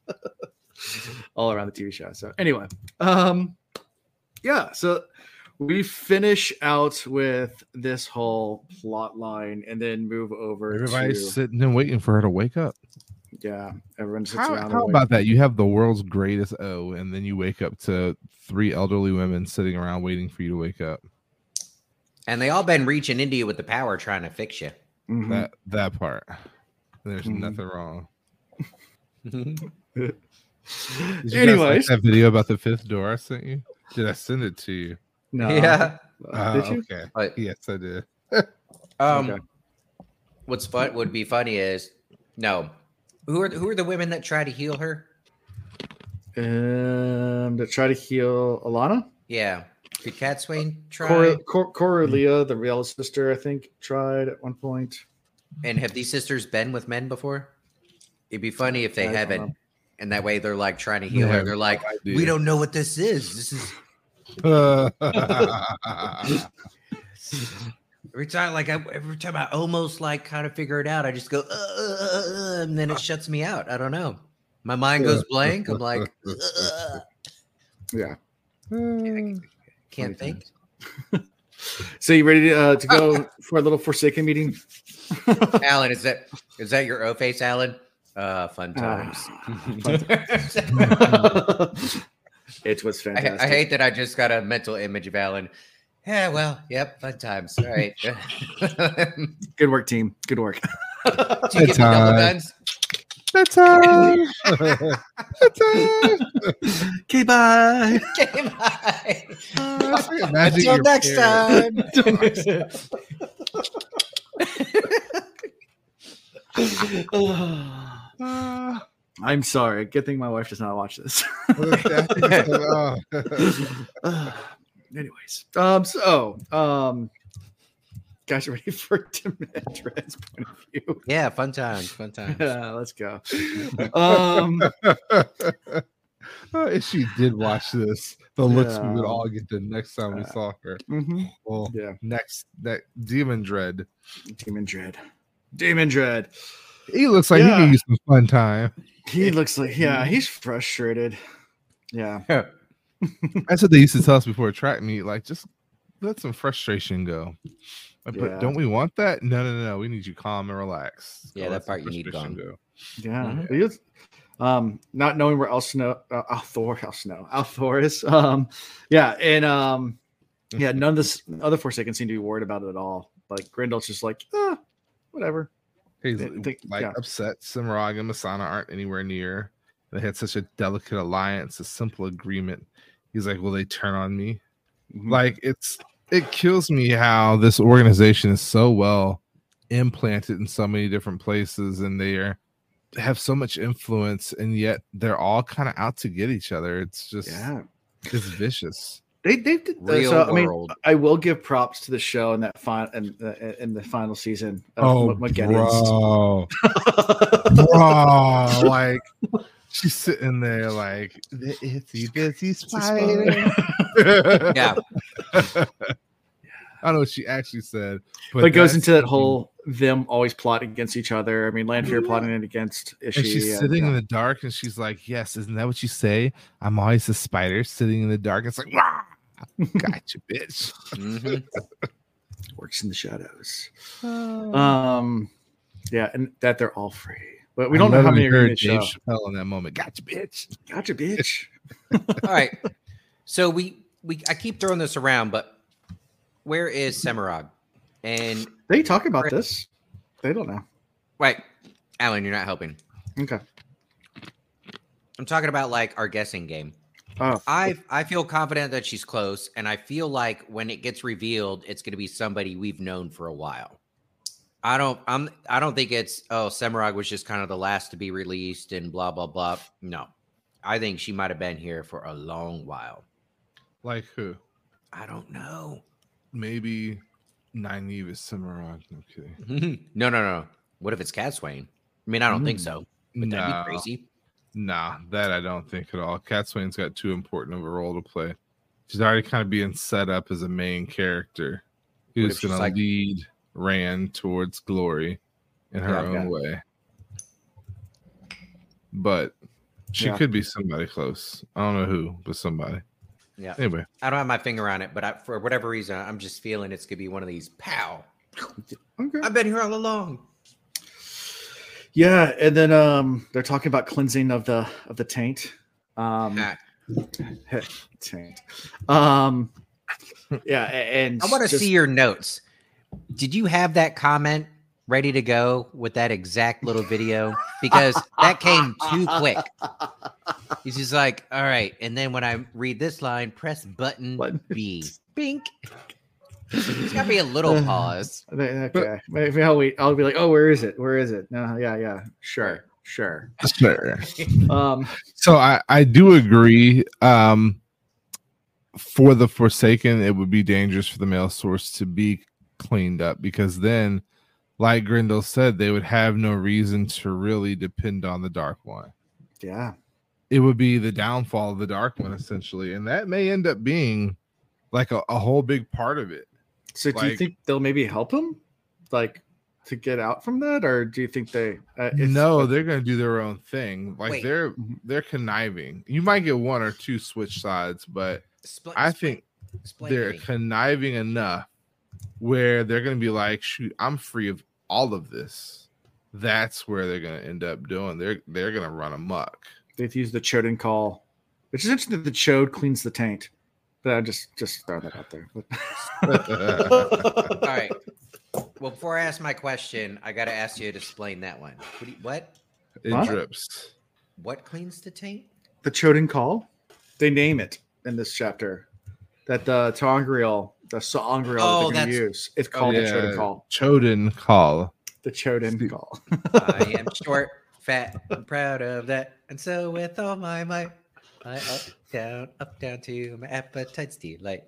all around the TV show. So anyway, um, yeah. So we finish out with this whole plot line, and then move over. Everybody's to, sitting and waiting for her to wake up. Yeah. Everyone sits How, around. how about that? You have the world's greatest O, and then you wake up to three elderly women sitting around waiting for you to wake up. And they all been reaching into you with the power trying to fix you. Mhm. That that part. There's Mhm. nothing wrong. Did you guys like Anyways, that video about the fifth door I sent you? Did I send it to you? no. yeah. Uh, Oh, did you? Okay. But Yes, I did. um, Okay. what's fun would be funny is no. Who are who are the women that try to heal her? Um, to try to heal Alanna. Yeah. Did Cadsuane try? Cora, Cor- Corele, the real sister, I think, tried at one point. And have these sisters been with men before? It'd be funny if they I haven't. And that way they're like trying to heal her. They're like, idea. we don't know what this is. This is every time like I, every time I almost like kind of figure it out, I just go, uh, uh, uh, uh, and then it shuts me out. I don't know. My mind goes blank. I'm like, uh, uh, Yeah. can't think. So you ready to, uh, to go for a little Forsaken meeting? Alan, is that is that your O face, Alan? Uh, fun times. it was I, fantastic. I hate that I just got a mental image of Alan. Yeah, well, yep, fun times. All right. Good work, team. Good work. you give me double guns? That's time. That's time. Okay, bye. Okay, bye. Imagine Until next parents. time. I'm sorry. Good thing my wife does not watch this. Anyways, um, so um, guys, ready for Demandred's point of view? Yeah, fun times, fun times. Yeah, let's go. Um, Oh, if she did watch this, the looks we would all get the next time we Uh, saw her. Mm-hmm. Well, Yeah, next that Demandred. Demon Dread. Demandred. He looks like Yeah. he can use some fun time. He looks like yeah, he's frustrated. Yeah, That's what they used to tell us before a track meet. Like, just let some frustration go. Like, Yeah. But don't we want that? No, no, no, no. We need you calm and relax. Just Yeah, go that part you need frustration gone. go. yeah. Mhm. He um, not knowing where El Snow, uh, al'Thor, El Snow, al'Thor is. Um, yeah, and um, yeah, none of this other Forsaken seem to be worried about it at all. Like Graendal's just like, ah, whatever. He's They- they- like yeah. upset. Semirhage and Mesaana aren't anywhere near. They had such a delicate alliance, a simple agreement. He's like, Will they turn on me? Mhm. Like it's it kills me how this organization is so well implanted in so many different places and they are have so much influence and yet they're all kind of out to get each other. It's just yeah, it's vicious. they they did. uh, Real so, I mean. I will give props to the show in that final in, the in the final season. Of Oh, Ma- Moghedien's. bro. bro, like she's sitting there like the itsy bitsy spider. Yeah. I don't know what she actually said, but it goes into that whole them always plotting against each other. I mean, Lanfear plotting it against Ishii. And she's and, sitting yeah. in the dark, and she's like, "Yes, isn't that what you say? I'm always a spider sitting in the dark." It's like, "Wah! gotcha, bitch." Mhm. works in the shadows. Um, yeah, and that they're all free, but we don't know how many are in heard the Dave show. Chappelle in that moment. Gotcha, bitch. Gotcha, bitch. All right. So we we I keep throwing this around, but where is Semirhage? And They talk about this. They don't know. Wait, Alan, you're not helping. Okay. I'm talking about like our guessing game. Oh, I I feel confident that she's close, and I feel like when it gets revealed, it's going to be somebody we've known for a while. I don't I'm I don't think it's oh Semirhage was just kind of the last to be released and blah blah blah. No, I think she might have been here for a long while. Like who? I don't know. Maybe Nynaeve is Semirhage. Okay. no no no. What if it's Cadsuane? I mean, I don't think Mm. so. But that'd Nah, be crazy. nah, that I don't think at all. Cadsuane's got too important of a role to play. She's already kind of being set up as a main character who's going to lead Rand towards glory in her Yeah, own yeah. way. But she Yeah. could be somebody close. I don't know who, but somebody. Yeah. Anyway, I don't have my finger on it, but I, for whatever reason, I'm just feeling it's gonna be one of these. Pow! okay. I've been here all along. Yeah, and then um, they're talking about cleansing of the of the taint. Um, taint. Um, yeah, and I want to just- see your notes. Did you have that comment ready to go with that exact little video? Because that came too quick. He's just like, all right. And then when I read this line, press button Button. B. Bink. There's got to be a little pause. Okay, maybe I'll wait. I'll be like, oh, where is it? Where is it? No, yeah, yeah, sure, sure. sure. Um, So I I do agree. Um, for the Forsaken, it would be dangerous for the male source to be cleaned up because then, like Graendal said, they would have no reason to really depend on the Dark One. yeah, It would be the downfall of the Dark One essentially, and that may end up being like a, a whole big part of it. So do you think they'll maybe help him, like, to get out from that, or do you think they? Uh, it's- no, they're gonna do their own thing. Like Wait. they're Mhm. they're conniving. You might get one or two switch sides, but Spl- I spl- think explain they're conniving enough where they're going to be like, "Shoot, I'm free of all of this." That's where they're going to end up doing. They're they're going to run amok. they've used the Choedan Kal, which is interesting that the Chode cleans the taint. But I just just throw that out there. All right. Well, before I ask my question, I got to ask you to explain that one. What? you- what? It What? drips. What cleans the taint? the Choedan Kal, they name it in this chapter. That the Tongriel, the sa'angreal Oh, that they're going to use, it's called the Choedan Kal. Choedan Kal. The Choedan Kal. I am short, fat, and proud of that. And so, with all my might, I up, down, up, down to my appetite's delight.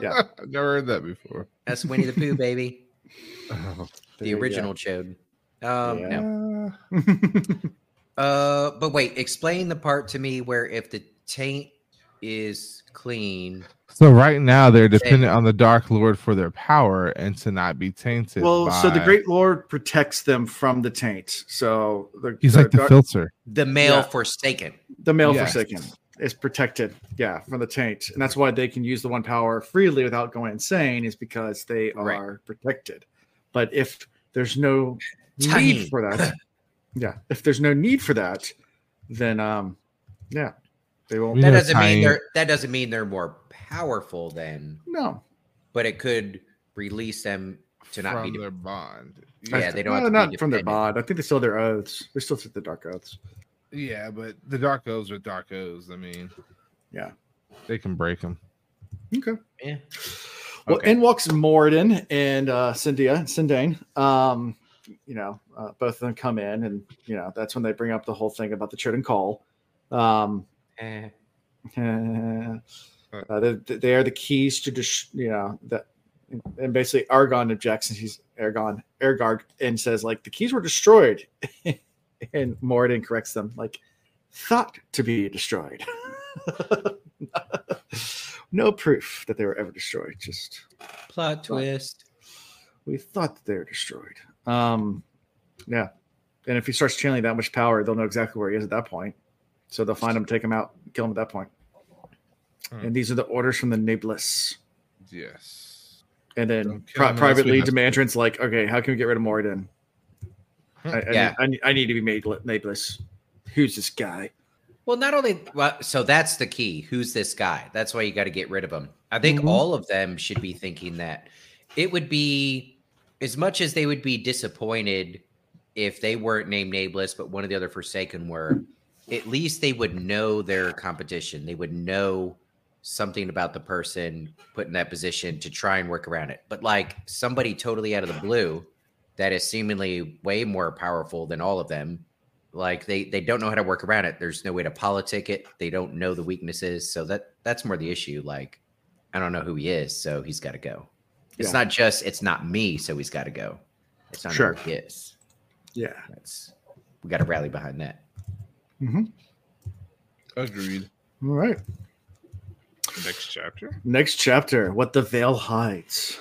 Yeah. I've never heard that before. That's Winnie the Pooh, baby. Oh, The There you go. original Chode. Um, no. uh, Uh, but wait, explain the part to me where if the taint is clean, so right now they're dependent on the Dark Lord for their power and to not be tainted. well, so the Great Lord protects them from the taint. So the, he's like the dark- filter. the male Yeah. Forsaken. the male Yes. Forsaken is protected, yeah, from the taint, and that's why they can use the one power freely without going insane. Is because they are Right. protected. But if there's no Tiny. need for that, yeah, if there's no need for that, then um, yeah, they won't. That doesn't mean they're that doesn't mean they're more powerful than No, but it could release them to not from be. their bond. Yeah, they don't Well, have to not be from their bond. I think they still their oaths. They still take the dark oaths. Yeah, but the Dark oaths are Dark oaths. I mean, Yeah. they can break them. Okay. Yeah. Well, Okay. in walks Moridin and uh, Cyndia, Cyndane. Um, you know, uh, both of them come in, and you know that's when they bring up the whole thing about the Choedan Kal. Um. Uh, they, they are the keys to, dis- you know, that, and basically Argon objects, and he's Argon, Ergarg, and says like the keys were destroyed, and Moridin corrects them like thought to be destroyed. no proof that they were ever destroyed. Just Plot twist. we thought that they were destroyed. Um, yeah, and if he starts channeling that much power, they'll know exactly where he is at that point. So they'll find him, take him out, kill him at that point. Hmm. And these are the orders from the Nae'blis. Yes. And then pri- him unless privately, we have to. Demandred's like, okay, how can we get rid of Moridin? I, I, Yeah. need, I, need, I need to be made Nae'blis. Who's this guy? Well, not only well, so that's the key. Who's this guy? That's why you got to get rid of him. I think Mhm. all of them should be thinking that it would be as much as they would be disappointed if they weren't named nameless, but one of the other Forsaken were, at least they would know their competition. They would know something about the person put in that position to try and work around it. But like somebody totally out of the blue that is seemingly way more powerful than all of them, like they they don't know how to work around it. There's no way to politic it. They don't know the weaknesses. So that that's more the issue. Like I don't know who he is, so he's got to go. It's Yeah. not just it's not me, so he's got to go. It's not Sure. who he is. Yeah. That's we got to rally behind that. Mm-hmm. Agreed. All right. Next chapter. Next chapter, what the veil hides.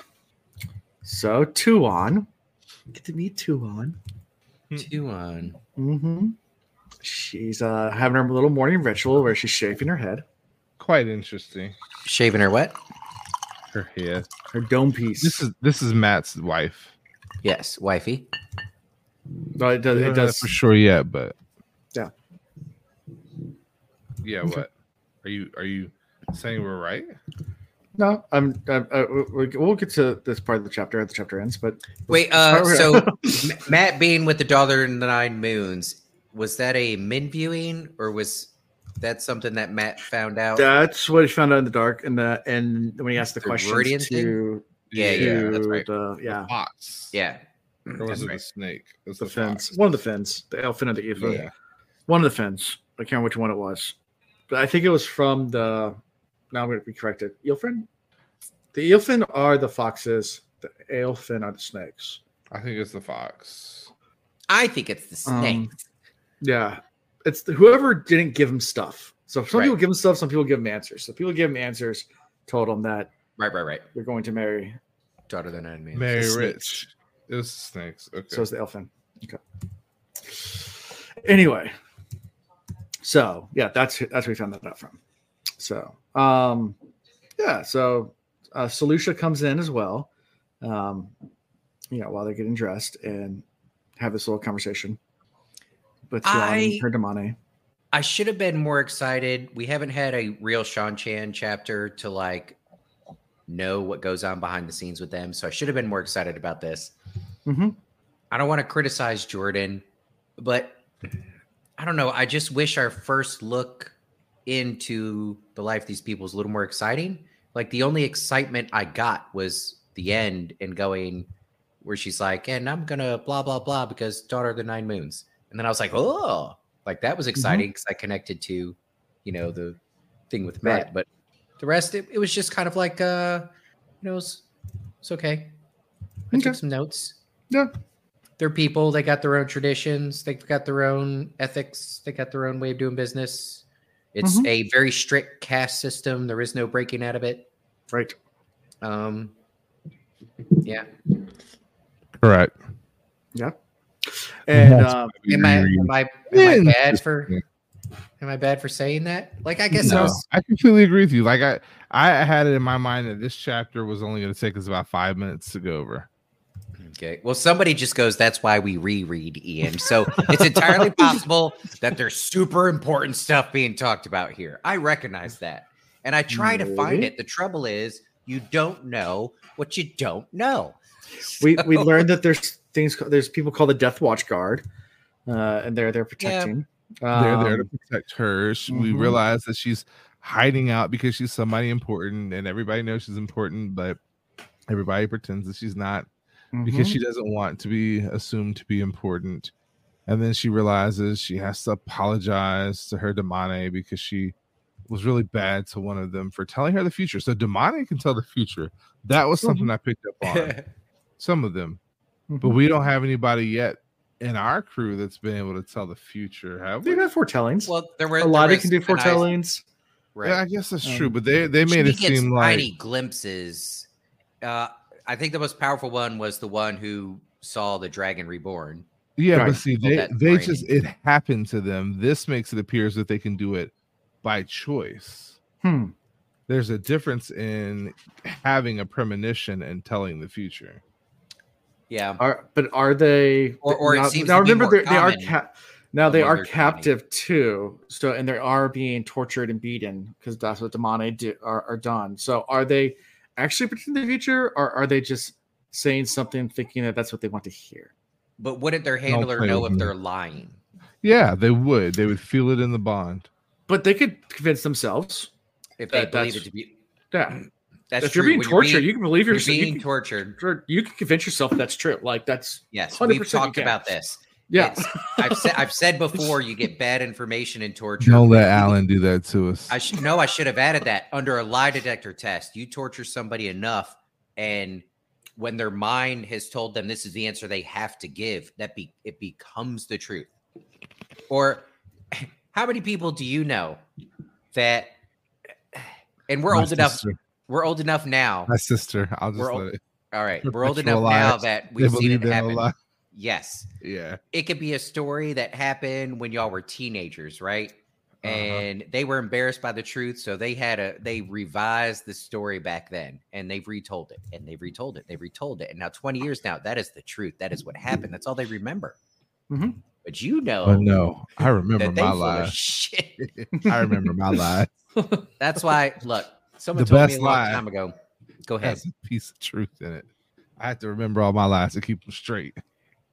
So Tuon, get to meet Tuon. Two on. Mm-hmm. She's uh, having her little morning ritual where she's shaving her head, Quite interesting. Shaving her what? Her hair. her dome piece. This is this is Mat's wife. Yes, wifey. No, it does. It does. for sure Yeah, but Yeah. Yeah. What are you are you saying we're right? No, I'm. I'm uh, we- we'll get to this part of the chapter as the chapter ends. But Wait, uh, so Mat Bean with the Daughter in the Nine Moons was that a min viewing or was that something that Mat found out? that's what he found out in the dark, and the and when he asked the, The questions Viridian to Yeah, to yeah, that's right. the yeah Fox. Yeah, Or was that's it right. the snake? It was the the fins, fox. one of the fins, the elfin and the ephod. Yeah. One of the fins. I can't remember which one it was, but I think it was from the. Now I'm going to be corrected. Eelfin. The eelfin are the foxes. The eelfin are the snakes. I think it's the fox. I think it's the Um, snake. Yeah, it's the, whoever didn't give him stuff. So some Right. people give him stuff, some people give him answers. So people give him answers, told him that right, right, right. they're going to marry. Daughter of the Nine Moons. Mary snakes. Rich. It was the snakes. Okay. So is the elfin. Okay. Anyway, so yeah, that's that's where we found that out from. So um, yeah, so uh, Selucia comes in as well. Um, you know, while they're getting dressed and have this little conversation. with I- her Damane. I should have been more excited. We haven't had a real Seanchan chapter to like know what goes on behind the scenes with them. So I should have been more excited about this. Mhm. I don't want to criticize Jordan, but I don't know. I just wish our first look into the life of these people was a little more exciting. Like the only excitement I got was the end and going where she's like, and I'm gonna blah blah blah because daughter of the nine moons. And then I was like, oh, like that was exciting because I connected to, you know, the thing with Mat. Right. But the rest, it, it was just kind of like, uh, you know, it's, it's okay. I Okay. took some notes. Yeah. They're people. They got their own traditions. They've got their own ethics. They got their own way of doing business. It's Mhm. a very strict caste system. There is no breaking out of it. Right. Um, yeah. Correct. Yeah. And That's um, Am I am I am I bad for am I bad for saying that? Like I guess I No, was I completely agree with you. Like I, I had it in my mind that this chapter was only going to take us about five minutes to go over. Okay. Well, somebody just goes, that's why we reread Ian. So it's entirely possible that there's super important stuff being talked about here. I recognize that. And I try to find it. The trouble is, you don't know what you don't know. we we learned that there's things there's people called the Death Watch Guard, uh, and they're they're protecting. They're there to Um, protect her. Sh- We realize that she's hiding out because she's somebody important, and everybody knows she's important, but everybody pretends that she's not because mhm. she doesn't want to be assumed to be important. And then she realizes she has to apologize to her Damane because she was really bad to one of them for telling her the future. So Damane can tell the future. That was something I picked up on. Some of them, but Mhm. we don't have anybody yet in our crew that's been able to tell the future. Have they we? got foretellings. well, there were a lot there of can do was an foretellings. Right. Yeah, I guess that's true. Um, But they they made it gets seem like tiny glimpses. Uh, I think the most powerful one was the one who saw the dragon reborn. Yeah, Right. but see, they they brain. just it happened to them. This makes it appear as if they can do it by choice. Hmm. There's a difference in having a premonition and telling the future. Yeah. Are but are they? Or- or it now, seems now to be remember more they're- they are common ca- now they are their captive too. So and they are being tortured and beaten because that's what the Mane do, are are done. So are they actually predicting the future, or are they just saying something thinking that that's what they want to hear. But wouldn't their handler know if they're lying? Yeah, they would. They would feel it in the bond. But they could convince themselves. If they That- believe it to be Yeah. that's if you're being When tortured, you can believe you're yourself. being You can, tortured. you can convince yourself that's true. Like that's Yes, 100% we've talked about this. Yeah. It's- I've said I've said before, you get bad information in torture. Don't let Alan do that to us. I should no, I should have added that under a lie detector test. You torture somebody enough, and when their mind has told them this is the answer they have to give, that be it becomes the truth. Or how many people do you know that? And we're My old enough. We're old enough now. My sister. I'll just We're let old- it. All right, we're old Perpetual enough now that we've seen it happen. Yes, Yeah. it could be a story that happened when y'all were teenagers, right? Uh-huh. And they were embarrassed by the truth, so they had a they revised the story back then, and they've retold it, and they've retold it, they've retold it, and now twenty years now, that is the truth. That is what happened. That's all they remember. Mhm. But you know, But no, I remember my lies. shit. I remember my lies. That's why. Look, someone The told me best a long lie. time ago. Go ahead. Has a piece of truth in it. I have to remember all my lies to keep them straight.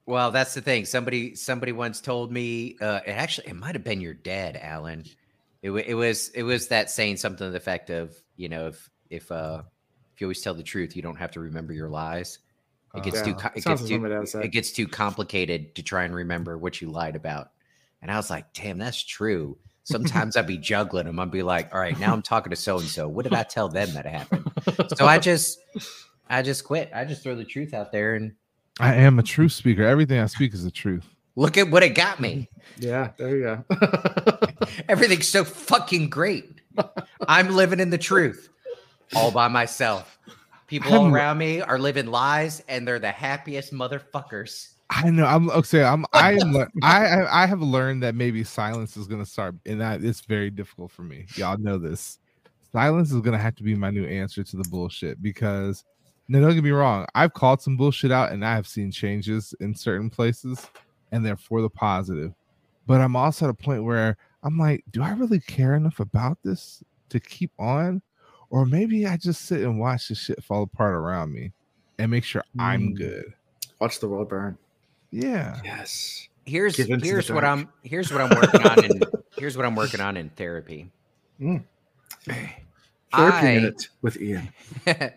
Well, that's the thing. Somebody somebody once told me. Uh, it actually it might have been your dad, Alan. It, it was it was that saying something to the effect of you know if if uh if you always tell the truth, you don't have to remember your lies. It gets too Yeah, co- it sounds gets too somebody else said. it gets too complicated to try and remember what you lied about. And I was like, damn, that's true. Sometimes I'd be juggling them. I'd be like, all right, now I'm talking to so and so. What did I tell them that happened? So I just I just quit. I just throw the truth out there and I am a truth speaker. Everything I speak is the truth. look at what it got me. Yeah, there you go. Everything's so fucking great. I'm living in the truth all by myself. People all I'm- around me are living lies and they're the happiest motherfuckers. I know. I'm okay. I'm. I am. I. I I have learned that maybe silence is going to start, and that it's very difficult for me. Y'all know this. Silence is going to have to be my new answer to the bullshit because. No, don't get me wrong. I've called some bullshit out, and I have seen changes in certain places, and they're for the positive. But I'm also at a point where I'm like, do I really care enough about this to keep on, or maybe I just sit and watch this shit fall apart around me, and make sure I'm Mm. good. Watch the world burn. Yeah. Yes. Here's Give into the here's what. I'm here's what I'm working on in here's what I'm working on in therapy. Mm. Therapy I- minute with Ian.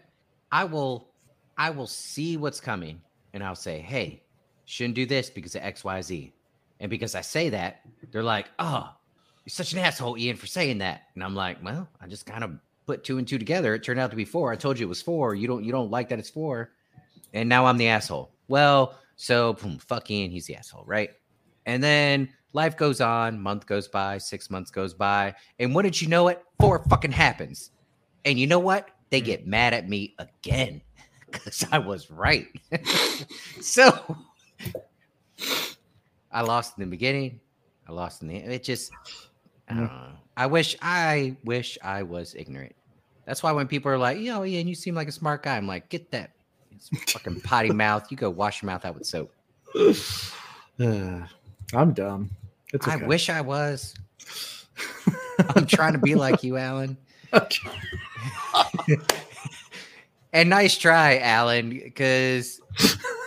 I will I will see what's coming and I'll say, hey, shouldn't do this because of XYZ. And because I say that, they're like, oh, you're such an asshole, Ian, for saying that. And I'm like, well, I just kind of put two and two together. It turned out to be four. I told you it was four. You don't you don't like that it's four. And now I'm the asshole. Well, so boom, fuck Ian, he's the asshole, right? And then life goes on, month goes by, six months goes by, and what did you know it? Four fucking happens. And you know what? They get mad at me again because I was right. so I lost in the beginning. I lost in the end. it just I don't know. I wish I wish I was ignorant. That's why when people are like, yo, Ian, you seem like a smart guy. I'm like, get that fucking potty mouth. You go wash your mouth out with soap. Uh, I'm dumb. It's I wish I was. I'm trying to be like you, Alan. And nice try, Alan. Because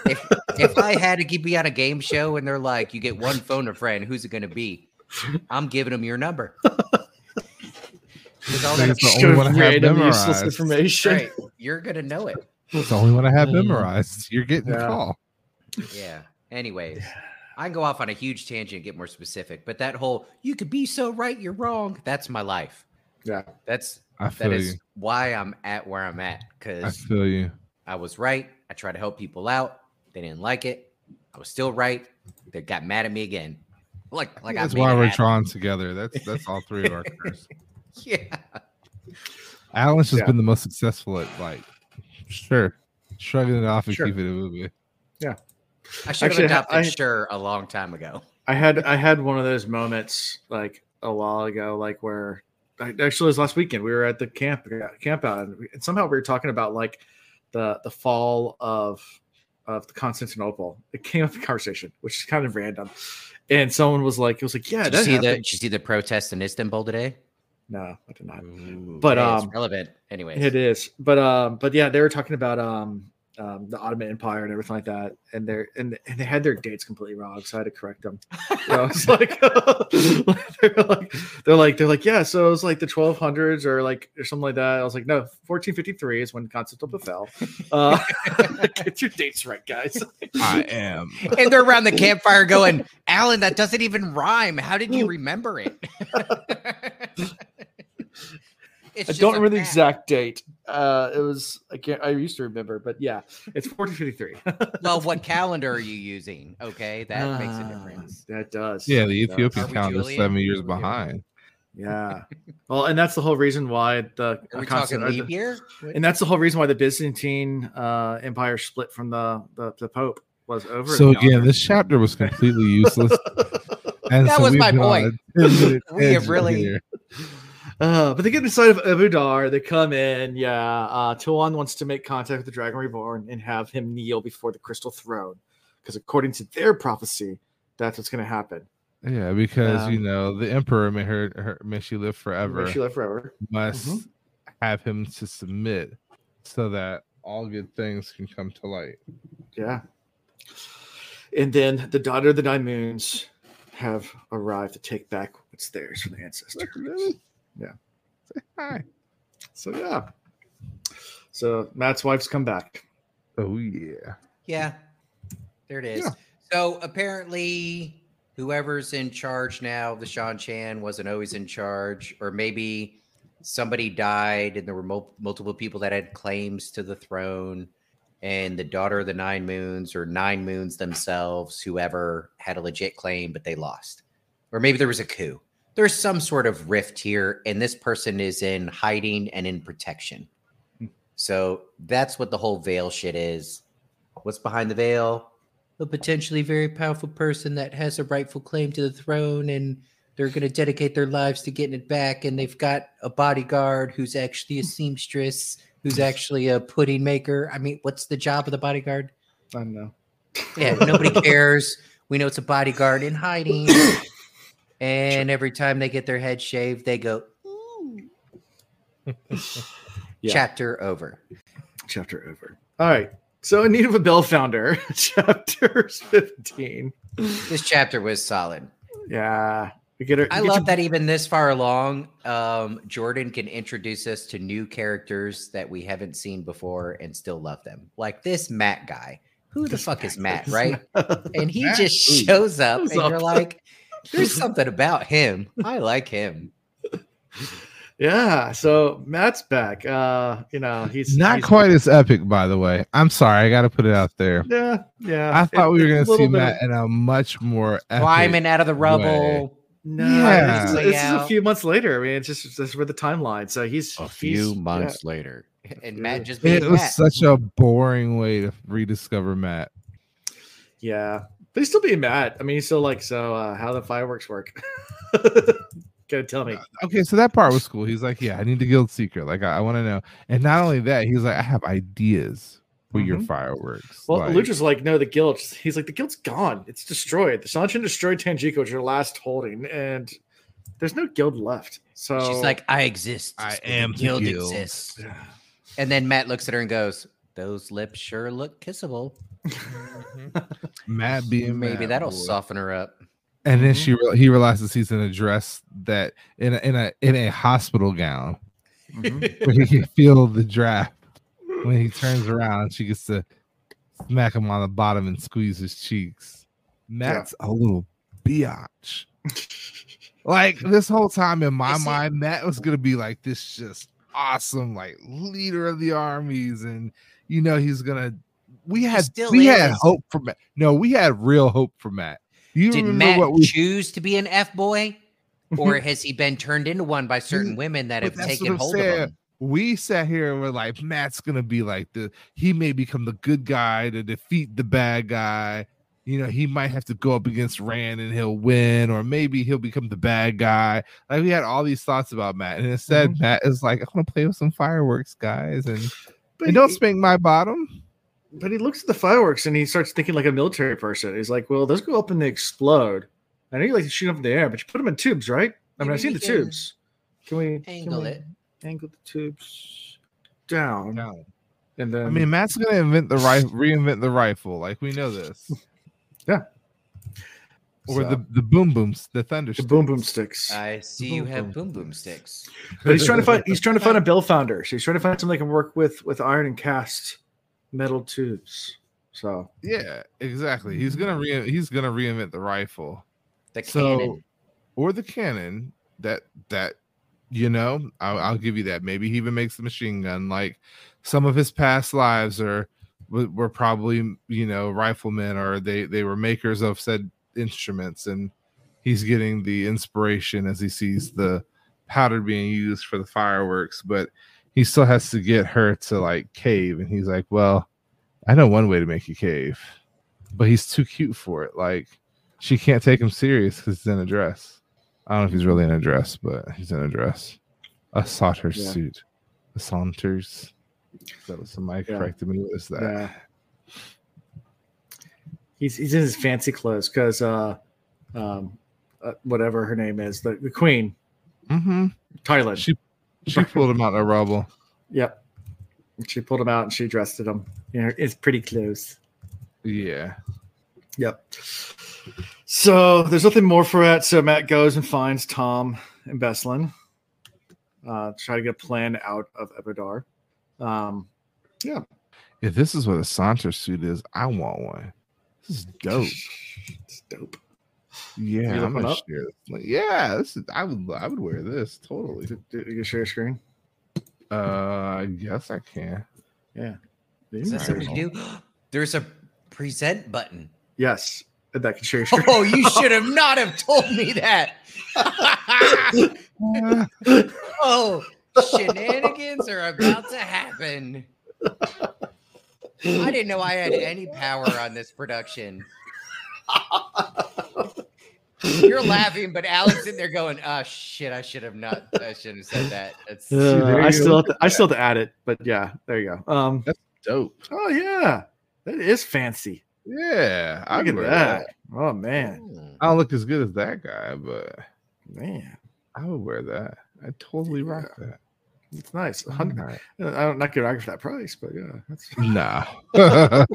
if if I had to keep you on a game show and they're like, you get one phone a friend, who's it going to be? I'm giving them your number. all that- It's the only one I have random useless memorized. information. right, you're going to know it. It's the only one I have Mm. memorized. You're getting Yeah. a call. Yeah. Anyways, I can go off on a huge tangent and get more specific, but that whole you could be so right, you're wrong. That's my life. Yeah. That's I feel that is you. why I'm at where I'm at Cause I because feel you. I was right. I tried to help people out. They didn't like it. I was still right. They got mad at me again. Like, like That's I made why it we're drawn together. That's that's all three of our curse. Yeah. Alan's just Yeah. been the most successful at like, sure, shrugging it off and Sure. keeping it moving. Yeah. I should have Actually, adopted I- sure a long time ago. I had I had one of those moments like a while ago, like where I, actually it was last weekend. We were at the camp camp out, and, we- and somehow we were talking about like the the fall of of the Constantinople. It came up in conversation, which is kind of random. And someone was like, "It was like, yeah, Did you that see the happened." did you see the protest in Istanbul today? No, I did not. Ooh, But, hey, it's um, relevant. anyway It is, but um, but yeah, they were talking about um um, the Ottoman Empire and everything like that, and they're and, and they had their dates completely wrong, so I had to correct them. You know, it's like they're like they're like they're like yeah, so it was like the 1200s or like or something like that. I was like no, 1453 is when Constantinople fell. Uh, get your dates right, guys. I am. and they're around the campfire going, Alan, that doesn't even rhyme. How did you remember it? I don't remember the exact date. Uh, it was I can't. I used to remember, but yeah, it's 1453. Well, what calendar are you using? Okay, that makes a Ah, difference. That does. Yeah, the It. Ethiopian Are calendar is seven years Are behind. Yeah. Well, and that's the whole reason why the Are we constant- talking uh, leap year? and that's the whole reason why the Byzantine uh, Empire split from the the, the Pope was over. So again, calendar. this chapter was completely useless. And That so was we've my point. We have really- here. Uh, but they get inside of Ebou Dar. They come in. Yeah. Uh, Tuon wants to make contact with the Dragon Reborn and have him kneel before the Crystal Throne, because according to their prophecy, that's what's going to happen. Yeah, because you Um, know the emperor may her, her may she live forever May she live forever. must Mhm. have him to submit so that all good things can come to light. Yeah. And then the daughter of the nine moons have arrived to take back what's theirs from the ancestor. Really? Yeah. Say hi. So yeah. So Mat's wife's come back. Oh yeah. Yeah, there it is. Yeah. So apparently, whoever's in charge now, the Seanchan wasn't always in charge, or maybe somebody died and there were mul- multiple people that had claims to the throne, and the daughter of the Nine Moons or Nine Moons themselves, whoever had a legit claim, but they lost, or maybe there was a coup. There's some sort of rift here, and this person is in hiding and in protection. Hmm. So that's what the whole veil shit is. What's behind the veil? A potentially very powerful person that has a rightful claim to the throne, and they're going to dedicate their lives to getting it back. And they've got a bodyguard who's actually a hmm. seamstress, who's actually a pudding maker. I mean, what's the job of the bodyguard? I don't know. Yeah, nobody cares. We know it's a bodyguard in hiding. And every time they get their head shaved, they go, "Ooh." Yeah. Chapter over. Chapter over. All right. So in need of a bell founder, chapter 15. This chapter was solid. Yeah. We get her. I love your- that even this far along, um, Jordan can introduce us to new characters that we haven't seen before and still love them. Like this Mat guy. Who the This fuck is Mat Mat, is- right? And he Mat? just shows up Shows and you're like, there's something about him. I like him. Yeah. So Mat's back. Uh, you know, he's Not he's- quite as epic, by the way. I'm sorry, I got to put it out there. Yeah. Yeah. I thought It- we were gonna see Mat of- in a much more epic. Climbing out of the rubble. No, Yeah. this, is, this is a few months later. I mean, it's just this is where the timeline. So he's A he's- few yeah. months later. And Mat just It was Mat. such a boring way to rediscover Mat. Yeah, but he's still being mad. I mean, he's still like, so uh, how the fireworks work? Gotta tell me. Okay, so that part was cool. He's like, "Yeah, I need the guild secret. Like, I, I want to know." And not only that, he's like, "I have ideas for your Mhm. fireworks." Well, like, Lucha's like, no, the guild. He's like, the guild's gone. It's destroyed. The Seanchan destroyed Tanchico, which is your last holding, and there's no guild left. So She's like, I exist. I am the guild guild." exists. And then Mat looks at her and goes, Those lips sure look kissable. Mat being Maybe Mat, that'll boy. soften her up. And then she re- he realizes he's in a dress that in a in a in a hospital gown Mhm. he can feel the draft. When he turns around, she gets to smack him on the bottom and squeeze his cheeks. Mat's a little biatch. like this whole time in my Is he- mind, Mat was gonna be like this just awesome, like leader of the armies, and you know he's gonna. We had still we had hope for Mat. No, we had real hope for Mat. You Did Mat what we choose to be an F boy? Or has he been turned into one by certain women that have taken hold of him? we sat here and we're like, Mat's gonna be like the he may become the good guy to defeat the bad guy. You know, he might have to go up against Rand and he'll win, or maybe he'll become the bad guy. Like we had all these thoughts about Mat, and instead Mhm. Mat is like, I'm gonna play with some fireworks, guys, and, and don't spank my bottom. But he looks at the fireworks and he starts thinking like a military person. He's like, well, those go up and they explode. I know you like to shoot them in the air, but you put them in tubes, right? I mean, I've seen the can tubes. Can we can Angle we it. Angle the tubes down. No. And then I mean, Mat's gonna invent the rifle, reinvent the rifle. Like we know this. Yeah. Or So- the the boom booms, the thunder. the boom boom sticks. I see you have boom boom sticks. But he's trying to find he's trying to find a bell founder. So he's trying to find something that can work with with iron and cast metal tubes. So Yeah, exactly. He's gonna mm-hmm. re- he's gonna reinvent the rifle. The So, cannon. or the cannon that that you know, I'll, I'll give you that. Maybe he even makes the machine gun. Like some of his past lives are were were probably you know riflemen or they they were makers of said instruments, and he's getting the inspiration as he sees the powder being used for the fireworks, but he still has to get her to like cave, and he's like, well. I know one way to make you cave, but he's too cute for it. Like she can't take him serious because he's in a dress. I don't know if he's really in a dress, but he's in a dress, a sauter Yeah. suit, a saunters. That was somebody Yeah. corrected me. What is that? yeah. He's he's in his fancy clothes because uh um uh, whatever her name is, the, the queen, Mm-hmm. Tylin. She she pulled him out of the rubble. Yep. She pulled him out and she dressed him. You know, it's pretty close. Yeah. Yep. So there's nothing more for that. So Mat goes and finds Tom and Beslan. Uh, try to get a plan out of Ebou Dar. Um, yeah. If this is what a saunter suit is, I want one. This is dope. It's dope. Yeah, You I'm gonna up? share. This. Like, yeah, this is. I would. I would wear this totally. Do, do you share your screen? Uh, I guess I can. Yeah. Is that something to do? There's a present button. Yes. That can share screen. Oh, you should have not have told me that. oh, shenanigans are about to happen. I didn't know I had any power on this production. You're laughing, but Alex in there going, "Oh shit! I should have not. I shouldn't have said that." It's Uh, I still have to, I still have to add it, but yeah, there you go. Um, that's Dope. oh yeah, that is fancy. Yeah, I Look at wear that. Oh man. I don't look as good as that guy, but man, I would wear that. I totally rock that. it's nice. A hundred- Alright. I don't not get for that price, but yeah, that's Nah.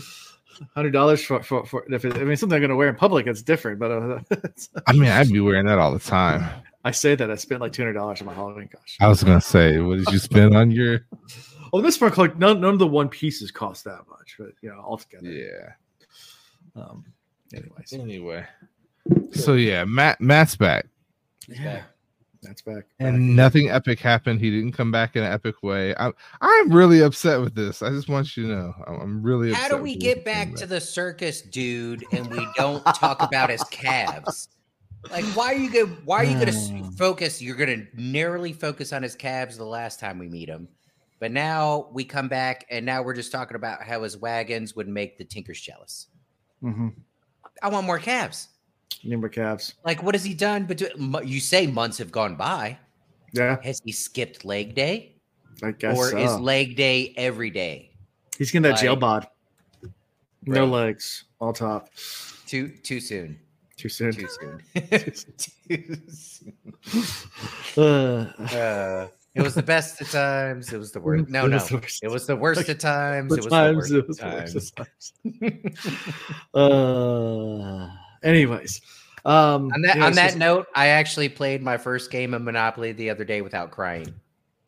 hundred dollars for, for for if it, I mean something I'm gonna wear in public. It's different, but uh, it's- I mean, I'd be wearing that all the time. I say that I spent like two hundred dollars on my Halloween costume. I was gonna say, what did you spend on your? Well, this part, like none, none of the one pieces cost that much, but you know, altogether. Yeah. Um. Anyways, Anyway, so yeah, Mat Mat's back, yeah, that's back. and nothing epic happened. He didn't come back in an epic way. I'm I'm really upset with this. I just want you to know, I'm, I'm really. How upset do we get back to the circus dude and we don't talk about his calves? Like, why are you going? Why are you going to focus? You're going to narrowly focus on his calves the last time we meet him, but now we come back and now we're just talking about how his wagons would make the Tinkers jealous. Mm-hmm. I want more calves. Number calves. Like, what has he done? But you say months have gone by. Yeah, Has he skipped leg day, I guess. or is leg day every day? He's getting that jail like- bod. No Right. legs, all top. Too too soon. Too soon. Too soon. too soon. Uh, Uh, it was the best of times. It was the worst. No, It no. worst. It was the worst of times. It was times, the it worst was of the worst times. of times. uh, anyways, um, On that yeah, on so- that note, I actually played my first game of Monopoly the other day without crying.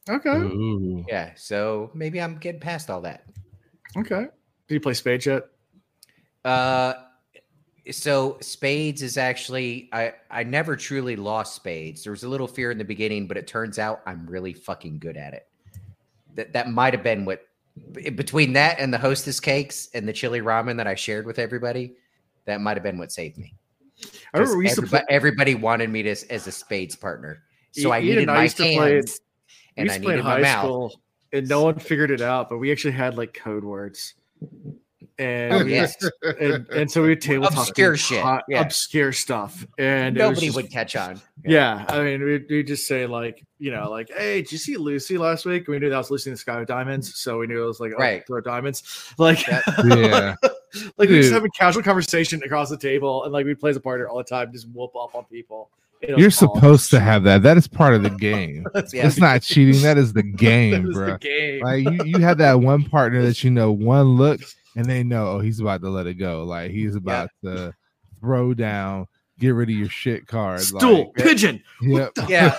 okay, Ooh. Yeah, so maybe I'm getting past all that. okay. Do you play Spades yet? Uh so spades is actually I I never truly lost spades. There was a little fear in the beginning, but it turns out I'm really fucking good at it. That that might have been what between that and the hostess cakes and the chili ramen that I shared with everybody, that might have been what saved me. I remember 'Cause we used to play. everybody wanted me to as a spades partner. So I I needed my used to play it. hands We and used I to play in needed my mouth. school, and no one figured it out. But we actually had like code words, and Oh, yes. and, and so we would table talk Obscure shit, hot- yeah. obscure stuff, and it was Nobody just- would catch on. Yeah, I mean, we we just say like, you know, like, hey, did you see Lucy last week? We knew that was Lucy in the Sky with Diamonds, so we knew it was like, oh, Right. throw diamonds. Like, Yep. Yeah. like we just have a casual conversation across the table, and like we play as a partner all the time, just whoop up on people, You're supposed to have that. That is part of the game. That's Yeah. That's not cheating. That is the game, was bro. the game. Like you, you have that one partner that you know one look and they know oh he's about to let it go. Like he's about to throw down, get rid of your shit card. Stool, Like, pigeon. yep. Yeah.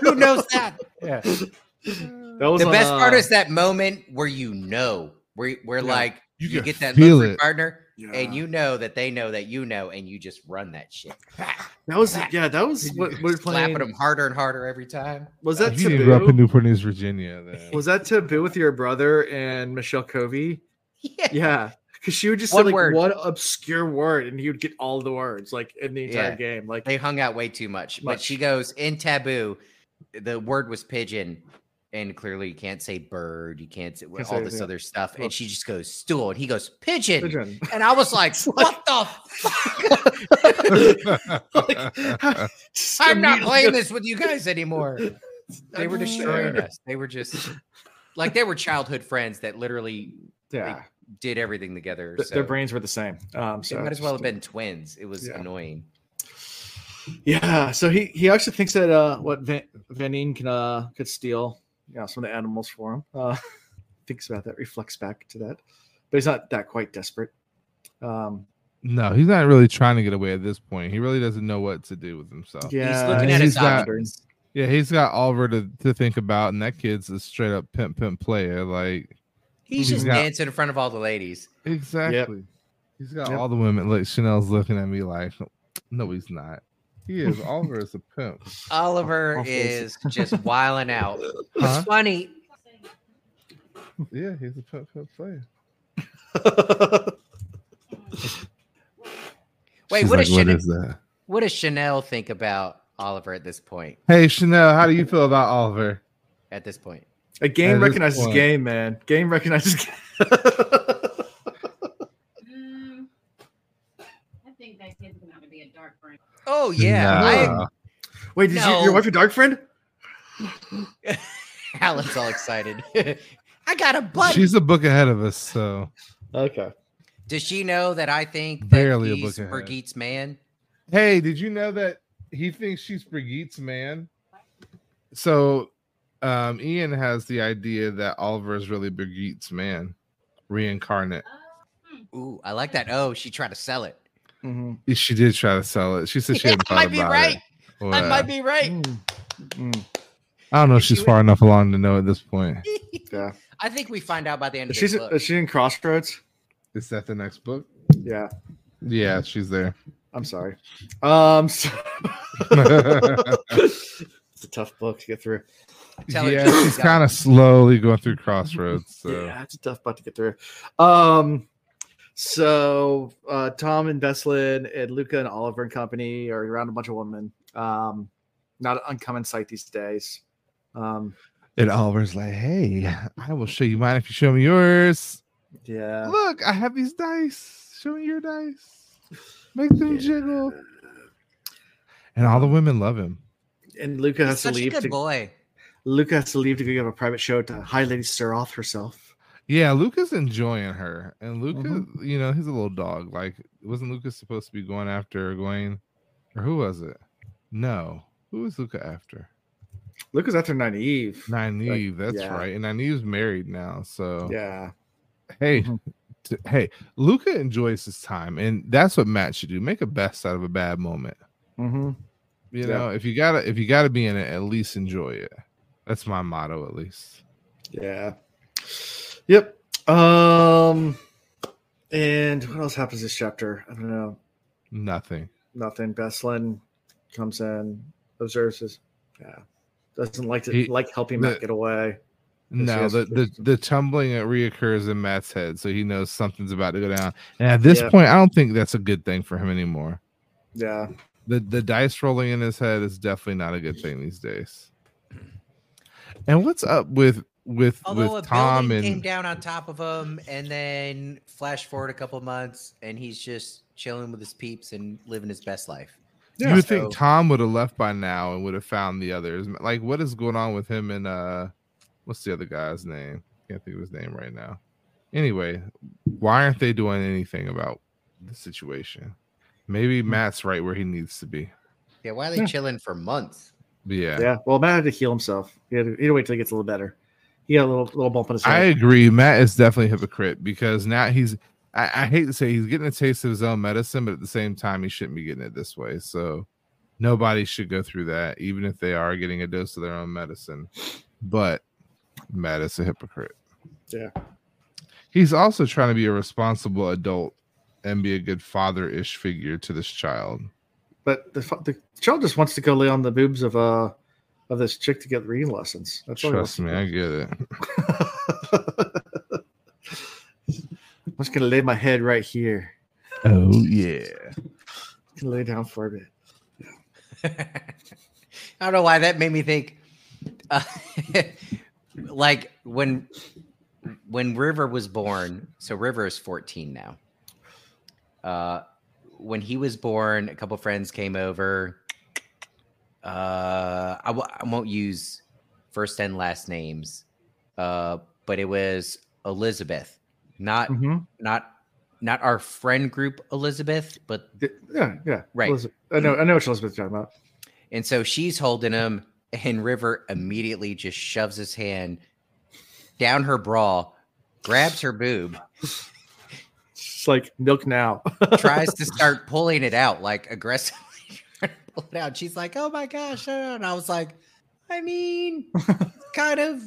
Who knows that? Yeah. That was The on, best part uh, is that moment where you know, where where Yeah. like You you, can get that feel look for it. partner, Yeah. and you know that they know that you know, and you just run that shit. That was yeah. That was what we were Slapping playing. them harder and harder every time. Was that You didn't up in? Newport News, Virginia. Then. Was that taboo with your brother and Michelle Covey? Yeah. Yeah, because she would just One say like word. one obscure word, and he would get all the words like in the entire Yeah. game. Like They hung out way too much. But she goes in taboo. The word was pigeon, and clearly you can't say bird. You can't say Can't all say this other stuff. And she just goes stool, and he goes pigeon. pigeon. And I was like, what the fuck? Just I'm not playing this with you guys anymore. They were destroying us. They were just like they were childhood friends that literally Yeah, did everything together. th- So their brains were the same. Um, so might as well have been twins. It was Yeah. annoying. Yeah, so he he actually thinks that uh what Van, Vanin can uh could steal, you know, some of the animals for him. Uh thinks about that, reflects back to that, but he's not that quite desperate. Um, no, he's not really trying to get away at this point. He really doesn't know what to do with himself. yeah, He's looking he's his got- options. Yeah, he's got Oliver to, to think about, and that kid's a straight up pimp pimp player. Like He's he's just got- dancing in front of all the ladies. exactly. He's got Yep. all the women. Like Chanel's looking at me like, no, he's not. He is. Oliver is a pimp. Oliver is just wiling out. Huh? It's funny. Yeah, he's a pimp pimp player. Wait, She's what like, does what Chanel, is that? what does Chanel think about Oliver at this point? Hey Chanel, how do you feel about Oliver? At this point, a game At recognizes game, man. Game recognizes. Game. Mm, I think that kid's gonna have to be a dark brain. oh yeah, Nah. Wait, did you, your wife a dark friend? I, Alan's all excited. I got a buddy. she's a book ahead of us, so Okay. Does she know that I think that Barely a he's book ahead. Birgitte's man? Hey, did you know that he thinks she's Birgitte's man? So, um, Ian has the idea that Oliver is really Birgitte's man, reincarnate. Ooh, I like that. Oh, she tried to sell it. Mhm. She did try to sell it. She said she Yeah, had I thought might be about right. it. I might be right. I don't know if If she she's far enough along to know at this point. Yeah. I think we find out by the end of She's book. is she in Crossroads? Is that the next book? Yeah. Yeah, she's there. I'm sorry. Um. so- it's a tough book to get through. Tell yeah, she's kind of slowly going through crossroads. So. Yeah, it's a tough book to get through. Um. So uh, Tom and Beslin and Luca and Oliver and company are around a bunch of women. Um, not an uncommon sight these days. Um, And Oliver's like, "Hey, I will show you mine if you show me yours. yeah. Look, I have these dice. Show me your dice. Make them Yeah. jiggle." And all the women love him. And Luca He's has to such a leave. good To, boy. Luca has to leave to go give a private show to High Lady Suroth herself. Yeah, Luca's enjoying her, and Luca, Mhm. you know, he's a little dog. Like, wasn't Luca supposed to be going after Egwene, or who was it? No, who was Luca after? Luca's after Nynaeve. Nynaeve. that's yeah. right. And Nynaeve's married now, so Yeah. hey, Mhm. t- hey, Luca enjoys his time, and that's what Mat should do. Make a best out of a bad moment. Mm-hmm. You Yeah. know, if you gotta if you gotta be in it, at least enjoy it. That's my motto, at least. Yeah. Yep. Um. And what else happens this chapter? I don't know. Nothing. Nothing. Beslan comes in, observes his. Yeah. Doesn't like to He- like helping the- Mat get away. No, the, the the tumbling that reoccurs in Mat's head, so he knows something's about to go down. And at this Yeah. point, I don't think that's a good thing for him anymore. Yeah. The the dice rolling in his head is definitely not a good thing these days. And what's up with with Although with a Tom building came down on top of him, and then flash forward a couple months, and he's just chilling with his peeps and living his best life. you would so- think Tom would have left by now and would have found the others. Like, what is going on with him and uh, what's the other guy's name? Can't think of his name right now. Anyway, why aren't they doing anything about the situation? Maybe Hmm. Mat's right where he needs to be. Yeah, why are they Yeah. chilling for months? Yeah. Yeah. Well, Mat had to heal himself. He had to, he had to wait till he gets a little better. He got a little little bump in his head. I agree. Mat is definitely a hypocrite because now he's. I, I hate to say he's getting a taste of his own medicine, but at the same time, he shouldn't be getting it this way. So nobody should go through that, even if they are getting a dose of their own medicine. But Mat is a hypocrite. Yeah. He's also trying to be a responsible adult and be a good father-ish figure to this child. But the the child just wants to go lay on the boobs of uh of this chick to get reading lessons. That's all he wants Trust me. I get it. I'm just gonna lay my head right here. Oh yeah. Gonna lay down for a bit. I don't know why that made me think. Uh, like when when River was born. So River is 14 now. Uh, when he was born, a couple friends came over. Uh, I w- I won't use first and last names, uh, but it was Elizabeth, not Mhm. not not our friend group Elizabeth, but Yeah, yeah. Right. Elizabeth- I know. I know what Elizabeth's talking about. And so she's holding him, and River immediately just shoves his hand down her bra, grabs her boob, It's like milk now. tries to start pulling it out, like aggressively trying to pull it out. She's like, "Oh my gosh!" no, no," And I was like, "I mean, kind of,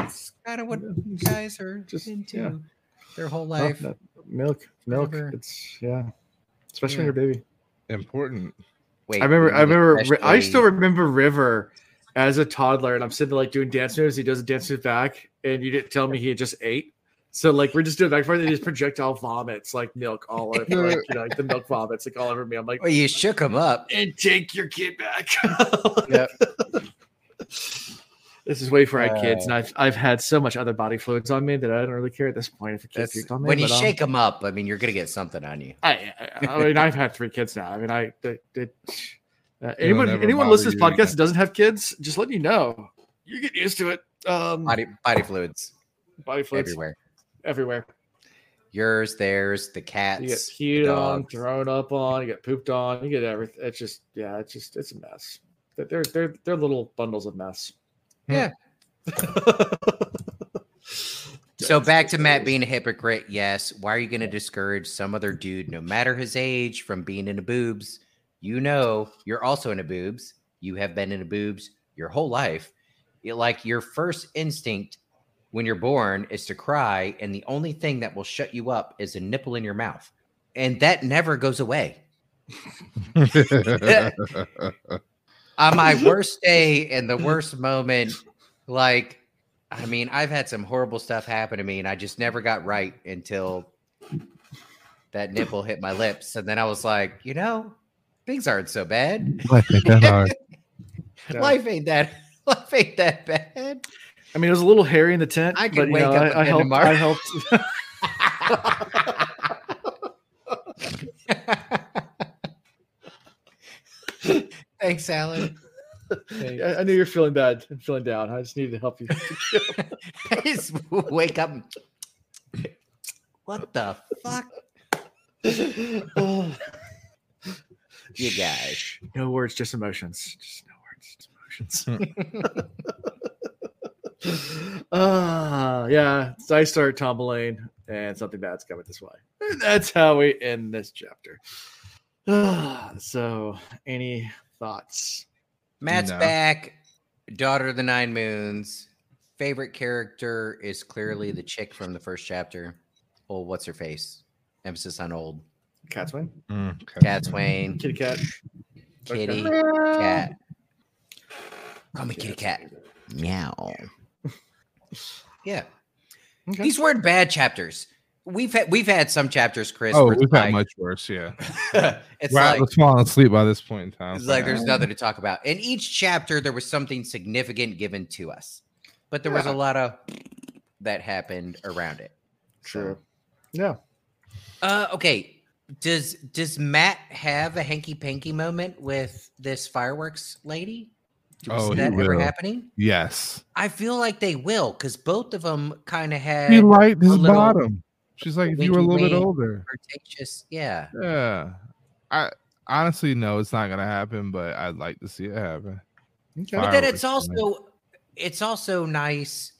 it's kind of what guys are Just- into yeah. their whole Oh, life." no, milk, milk. Whatever. It's yeah, especially Yeah. when you're a baby. Important. Wait, I remember. I remember. Ri- I still remember River as a toddler, and I'm sitting there like doing dance moves. He does a dance move back, and you didn't tell me he had just ate. So like we're just doing back and forth, and just projectile vomits like milk all over, like, you know, like the milk vomits like all over me. I'm like, Well, you shook him up. and take your kid back. Yep. This is way for I kids, Uh, and I've I've had so much other body fluids on me that I don't really care at this point if a kid That's, puked on me. when you but, um, shake them up, I mean, you're gonna get something on you. I, I, I mean, I've had three kids now. I mean, I, they, they, uh, anyone, anyone bother listening to this podcast that doesn't have kids, just let you know, you get used to it. Um, body, Body body fluids fluids everywhere. Everywhere. everywhere. Yours, theirs, the cats. You get cats, the peed on, thrown up on, you get pooped on, you get everything. It's just, yeah, it's just, it's a mess. They're, they're, they're, they're little bundles of mess. Hmm. Yeah. So back to Mat being a hypocrite. Yes. Why are you going to discourage some other dude, no matter his age, from being into boobs? You know, you're also into boobs. You have been into boobs your whole life. It- like your first instinct when you're born is to cry, and the only thing that will shut you up is a nipple in your mouth, and that never goes away. on my worst day and the worst moment, like, I mean, I've had some horrible stuff happen to me, and I just never got right until that nipple hit my lips, and then I was like, you know, things aren't so bad. Life ain't that hard. Life ain't that. Life ain't that bad. I mean, it was a little hairy in the tent, I but could you wake know, up I, I helped. tomorrow. I helped. Thanks, Alan. I, I knew you're feeling bad and feeling down. I just needed to help you. I just wake up. What the fuck, Oh. you guys? No words, just emotions. Just no words, just emotions. uh yeah. So I start tumbling and something bad's coming this way. And that's how we end this chapter. Ah, so any thoughts? Mat's No. back. Daughter of the Nine Moons. Favorite character is clearly the chick from the first chapter. Oh, what's her face? Emphasis on old. Cadsuane? Mm, Cadsuane. Kitty cat. Kitty cat. Call me kitty cat. Meow. Yeah. Okay. These weren't bad chapters. We've had we've had some chapters, Chris. Oh, we've had like, much worse. Yeah, it's We're like falling asleep by this point in time. It's like there's nothing to talk about. In each chapter, there was something significant given to us, but there was a lot of that happened around it. True. Yeah. Uh, okay. Does does Mat have a hanky panky moment with this fireworks lady? Oh, that ever will. happening? Yes, I feel like they will because both of them kind of had he liked his little bottom. She's like, if you were a little bit older. flirtatious. Yeah. Yeah, I honestly, no, it's not gonna happen. But I'd like to see it happen. Okay. But then it's also it's also nice.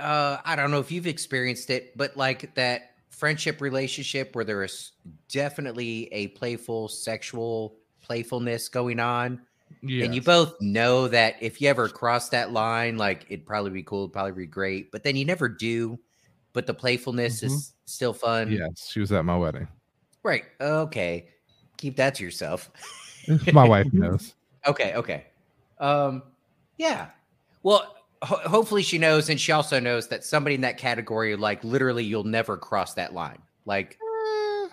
Uh, I don't know if you've experienced it, but like that friendship relationship where there is definitely a playful sexual playfulness going on. And you both know that if you ever cross that line, like it'd probably be cool, probably be great, but then you never do. But the playfulness mm-hmm. is still fun. Yes, she was at my wedding. Right. Okay. Keep that to yourself. My wife knows. Okay, okay. Um, yeah. Well, ho- hopefully she knows, and she also knows that somebody in that category, like literally, you'll never cross that line. Like, eh,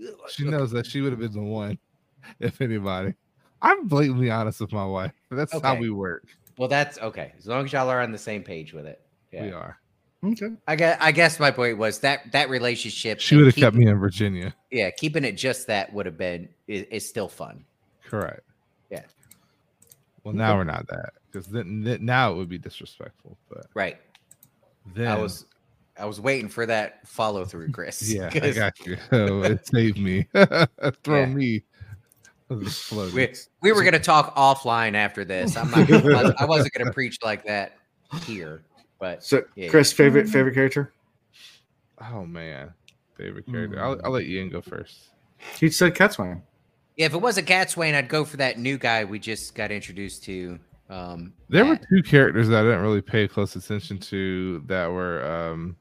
uh, She knows that she would have been the one, if anybody. I'm blatantly honest with my wife. That's how we work. well, that's okay. As long as y'all are on the same page with it. Yeah. We are. Okay. I guess. I guess my point was that that relationship. She would have kept me in Virginia. Yeah, keeping it just that would have been is, is still fun. Correct. Yeah. Well, now we're not that because then, then now it would be disrespectful. But Right. then I was I was waiting for that follow through, Chris. yeah, I got you. Oh, it saved me. Throw Yeah. me. Exploded. we, we were gonna talk offline after this. I'm not. Gonna, I wasn't gonna preach like that here, but So, Yeah. Chris, favorite favorite character? Oh man, favorite character. I'll, I'll let Ian go first. He said Cadsuane. yeah, if it wasn't Cadsuane, I'd go for that new guy we just got introduced to. Um, There were two characters that I didn't really pay close attention to that were um,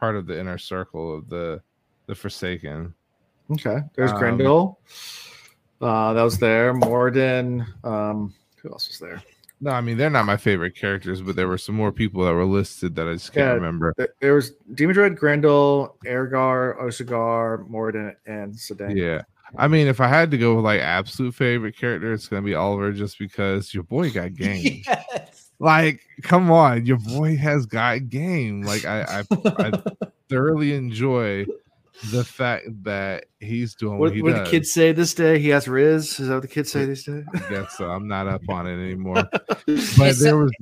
part of the inner circle of the the Forsaken. Okay. There's Um, Graendal. Uh, that was there. Moridin. Um, who else was there? No, I mean they're not my favorite characters, but there were some more people that were listed that I just can't Yeah. remember. There- There was Demandred, Graendal, Aran'gar, Osan'gar, Moridin, and Cyndane. Yeah. I mean, if I had to go with like absolute favorite character, it's gonna be Oliver just because your boy got game. Yes. like, come on, your boy has got game. Like I, I, I thoroughly enjoy the fact that he's doing what, What, he what does. the kids say this day? He has Riz. Is that what the kids say this day? I guess so. I'm not up on it anymore. But Is there some- was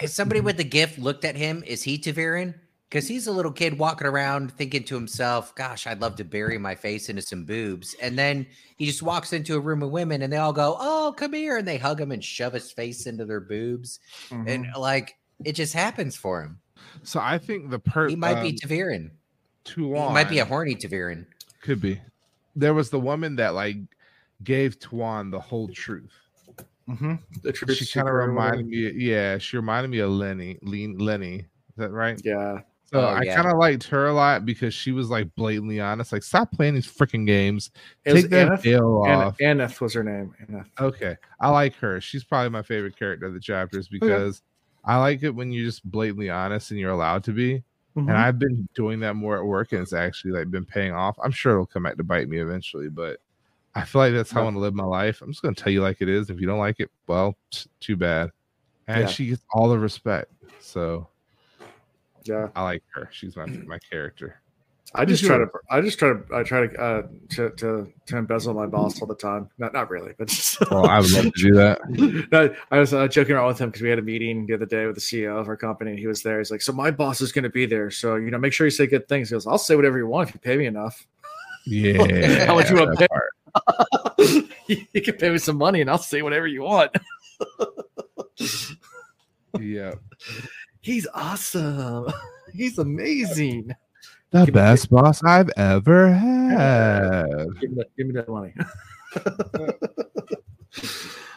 Has somebody with the gift looked at him? Is he ta'veren? Because he's a little kid walking around thinking to himself, "Gosh, I'd love to bury my face into some boobs." And then he just walks into a room of women, and they all go, "Oh, come here!" and they hug him and shove his face into their boobs, Mhm. and like it just happens for him. so I think the per He might be um, ta'veren. too He long. might be a horny ta'veren. could be. There was the woman that like gave Tuon the whole truth. Mhm. The truth she kind of reminded me. Yeah, she reminded me of Lenny. Len, Lenny, is that right? Yeah. So Oh, I yeah. kind of liked her a lot because she was like blatantly honest. Like, stop playing these freaking games. It Take that Anath? veil An- off. Anath was her name. Anath. Okay, I like her. She's probably my favorite character of the chapters because I like it when you're just blatantly honest and you're allowed to be. Mhm. And I've been doing that more at work, and it's actually like been paying off. I'm sure it'll come back to bite me eventually, but I feel like that's how I Yeah. want to live my life. I'm just gonna tell you like it is. If you don't like it, well, too bad. And Yeah. she gets all the respect, so yeah. I like her. She's my my character. I just try to. I just try to. I try to. Uh, to, to to embezzle my boss all the time. Not not really, but just. Well, I would love to do that. no, I was uh, joking around with him because we had a meeting the other day with the CEO of our company. And he was there. He's like, "So my boss is going to be there. So you know, make sure you say good things." He goes, "I'll say whatever you want if you pay me enough. Yeah. How much you want to pay? you can pay me some money, and I'll say whatever you want." Yeah. He's awesome. He's amazing. The Give me- best boss I've ever had. Give me that, give me that money.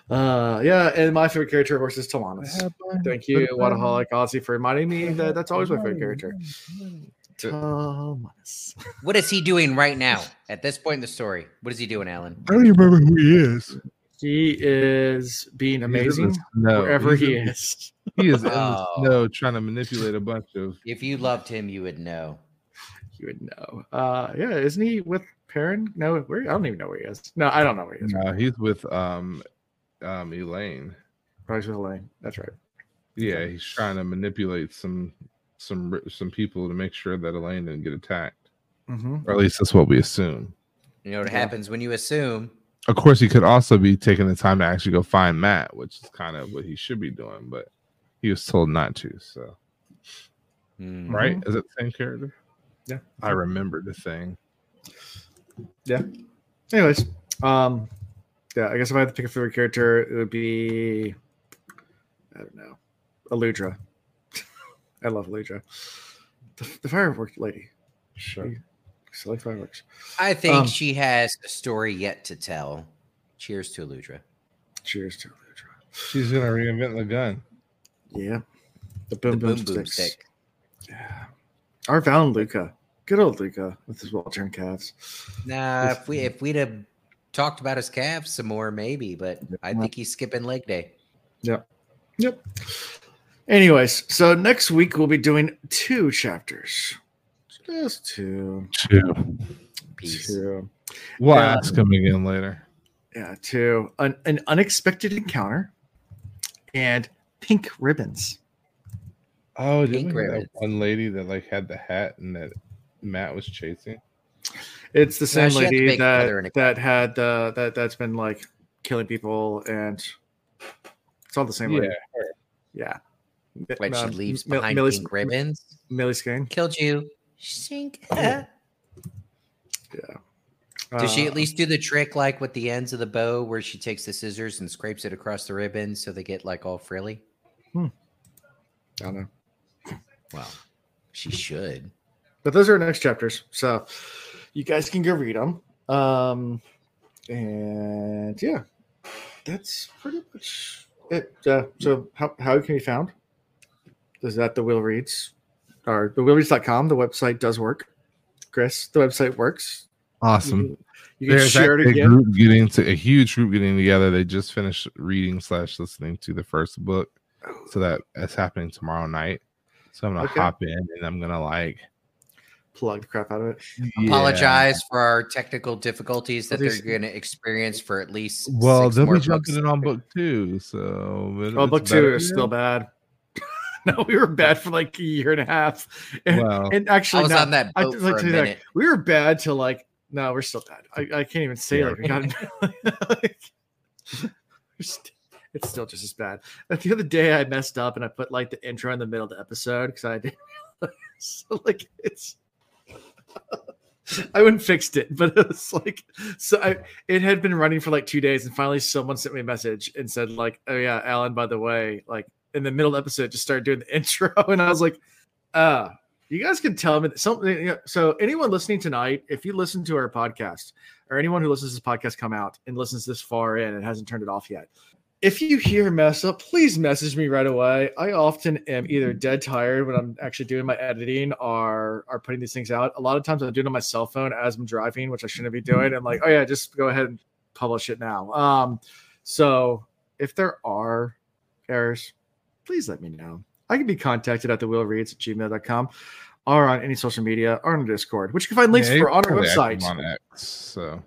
uh, yeah, and my favorite character, of course, is Talmanes. Thank you, Wadaholic Ozzy, for reminding me that that's always my favorite character. Talmanes. What is he doing right now at this point in the story? What is he doing, Alan? I don't even remember who he is. He is being amazing No, wherever he is. He is in the Oh. snow trying to manipulate a bunch of. If you loved him, you would know. You would know. Uh, yeah, isn't he with Perrin? No, where? I don't even know where he is. No, I don't know where he is. No, he's with um, um, Elayne. Probably with Elayne. That's right. Yeah, he's trying to manipulate some some some people to make sure that Elayne didn't get attacked, Mm-hmm. or at least that's what we assume. You know what Yeah. happens when you assume. Of course, he could also be taking the time to actually go find Mat, which is kind of what he should be doing, but he was told not to. So, Hmm. right? Is it the same character? Yeah. I remember the thing. Yeah. Anyways, um, yeah, I guess if I had to pick a favorite character, it would be I don't know, Aludra. I love Aludra. The, the firework lady. Sure. Silly fireworks. I think Um, she has a story yet to tell. Cheers to Aludra. Cheers to Aludra. She's gonna reinvent the gun. Yeah. The The boom boom, boom boom sticks. stick. Yeah. Our Valan Luca. Good old Luca uh, with his well turned calves. Nah, if we if we'd have talked about his calves some more, maybe, but I think he's skipping leg day. Yep. Yep. Anyways, so next week we'll be doing two chapters. Just two. Two. Peace. Two. We'll Yeah. ask him again later. Yeah, two. An, an unexpected encounter and pink ribbons. Oh, Pink didn't we have that ribbons. one lady that like had the hat and that Mat was chasing? It's the same she had the lady big feather in that that had the that that's been like killing people and it's all the same lady. Yeah. When she Um, leaves Mil- behind Millie- pink ribbons, Millie Skane. killed you. Sink. Yeah. Does she Uh, at least do the trick like with the ends of the bow where she takes the scissors and scrapes it across the ribbon so they get like all frilly? Hmm. I don't know. Well, she should. But those are our next chapters so you guys can go read them um and yeah that's pretty much it uh, so how, how it can be found is that the wheel reads or the wheelreads.com the website does work chris the website works Awesome. you, you can There's share it again group getting to a huge group getting together. They just finished reading slash listening to the first book, so that that's happening tomorrow night. So I'm gonna Okay. hop in and I'm gonna like plug the crap out of it yeah. Apologize for our technical difficulties that they're going to experience for at least Well, six they'll more be jumping in on book two. So but oh book two is still bad no we were bad for like a year and a half and, Well, and I actually was no, on that I boat did for like a to say that. minute. We were bad till like no, we're still bad. I, I can't even say Yeah. like we got like, we're it's still just as bad. Like the other day I messed up and I put like the intro in the middle of the episode because I did so like it's I wouldn't fixed it, but it was like so I it had been running for like two days and finally someone sent me a message and said like, Oh yeah, Alan, by the way, like in the middle the episode just started doing the intro and I was like, uh you guys can tell me something. You know, so, anyone listening tonight, if you listen to our podcast, or anyone who listens to this podcast come out and listens this far in and hasn't turned it off yet, if you hear mess up, please message me right away. I often am either dead tired when I'm actually doing my editing or are putting these things out. A lot of times I'm doing it on my cell phone as I'm driving, which I shouldn't be doing. I'm like, oh yeah, just go ahead and publish it now. Um, so if there are errors, please let me know. I can be contacted at the wheel reads at gmail.com or on any social media or on Discord, which you can find links yeah, for on our website. on X. So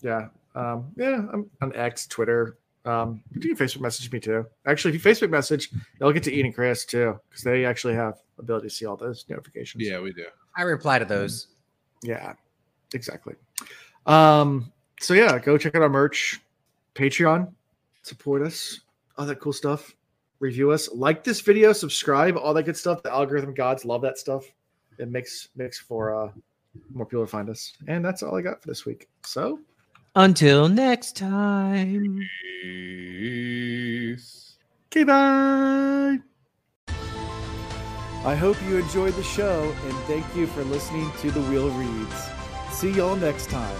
Yeah. Um, yeah, I'm on X, Twitter. Um, you can Facebook message me too. Actually, if you Facebook message, they'll get to Ian and Chris too, because they actually have ability to see all those notifications. yeah, we do. I reply to those. Yeah, exactly. Um, so yeah, go check out our merch, Patreon, support us, all that cool stuff. Review us, like this video, subscribe, all that good stuff. The algorithm gods love that stuff. It makes makes for uh more people to find us. And that's all I got for this week. So Until next time. Peace. Okay, bye. I hope you enjoyed the show and thank you for listening to The Wheel Reads. See y'all next time.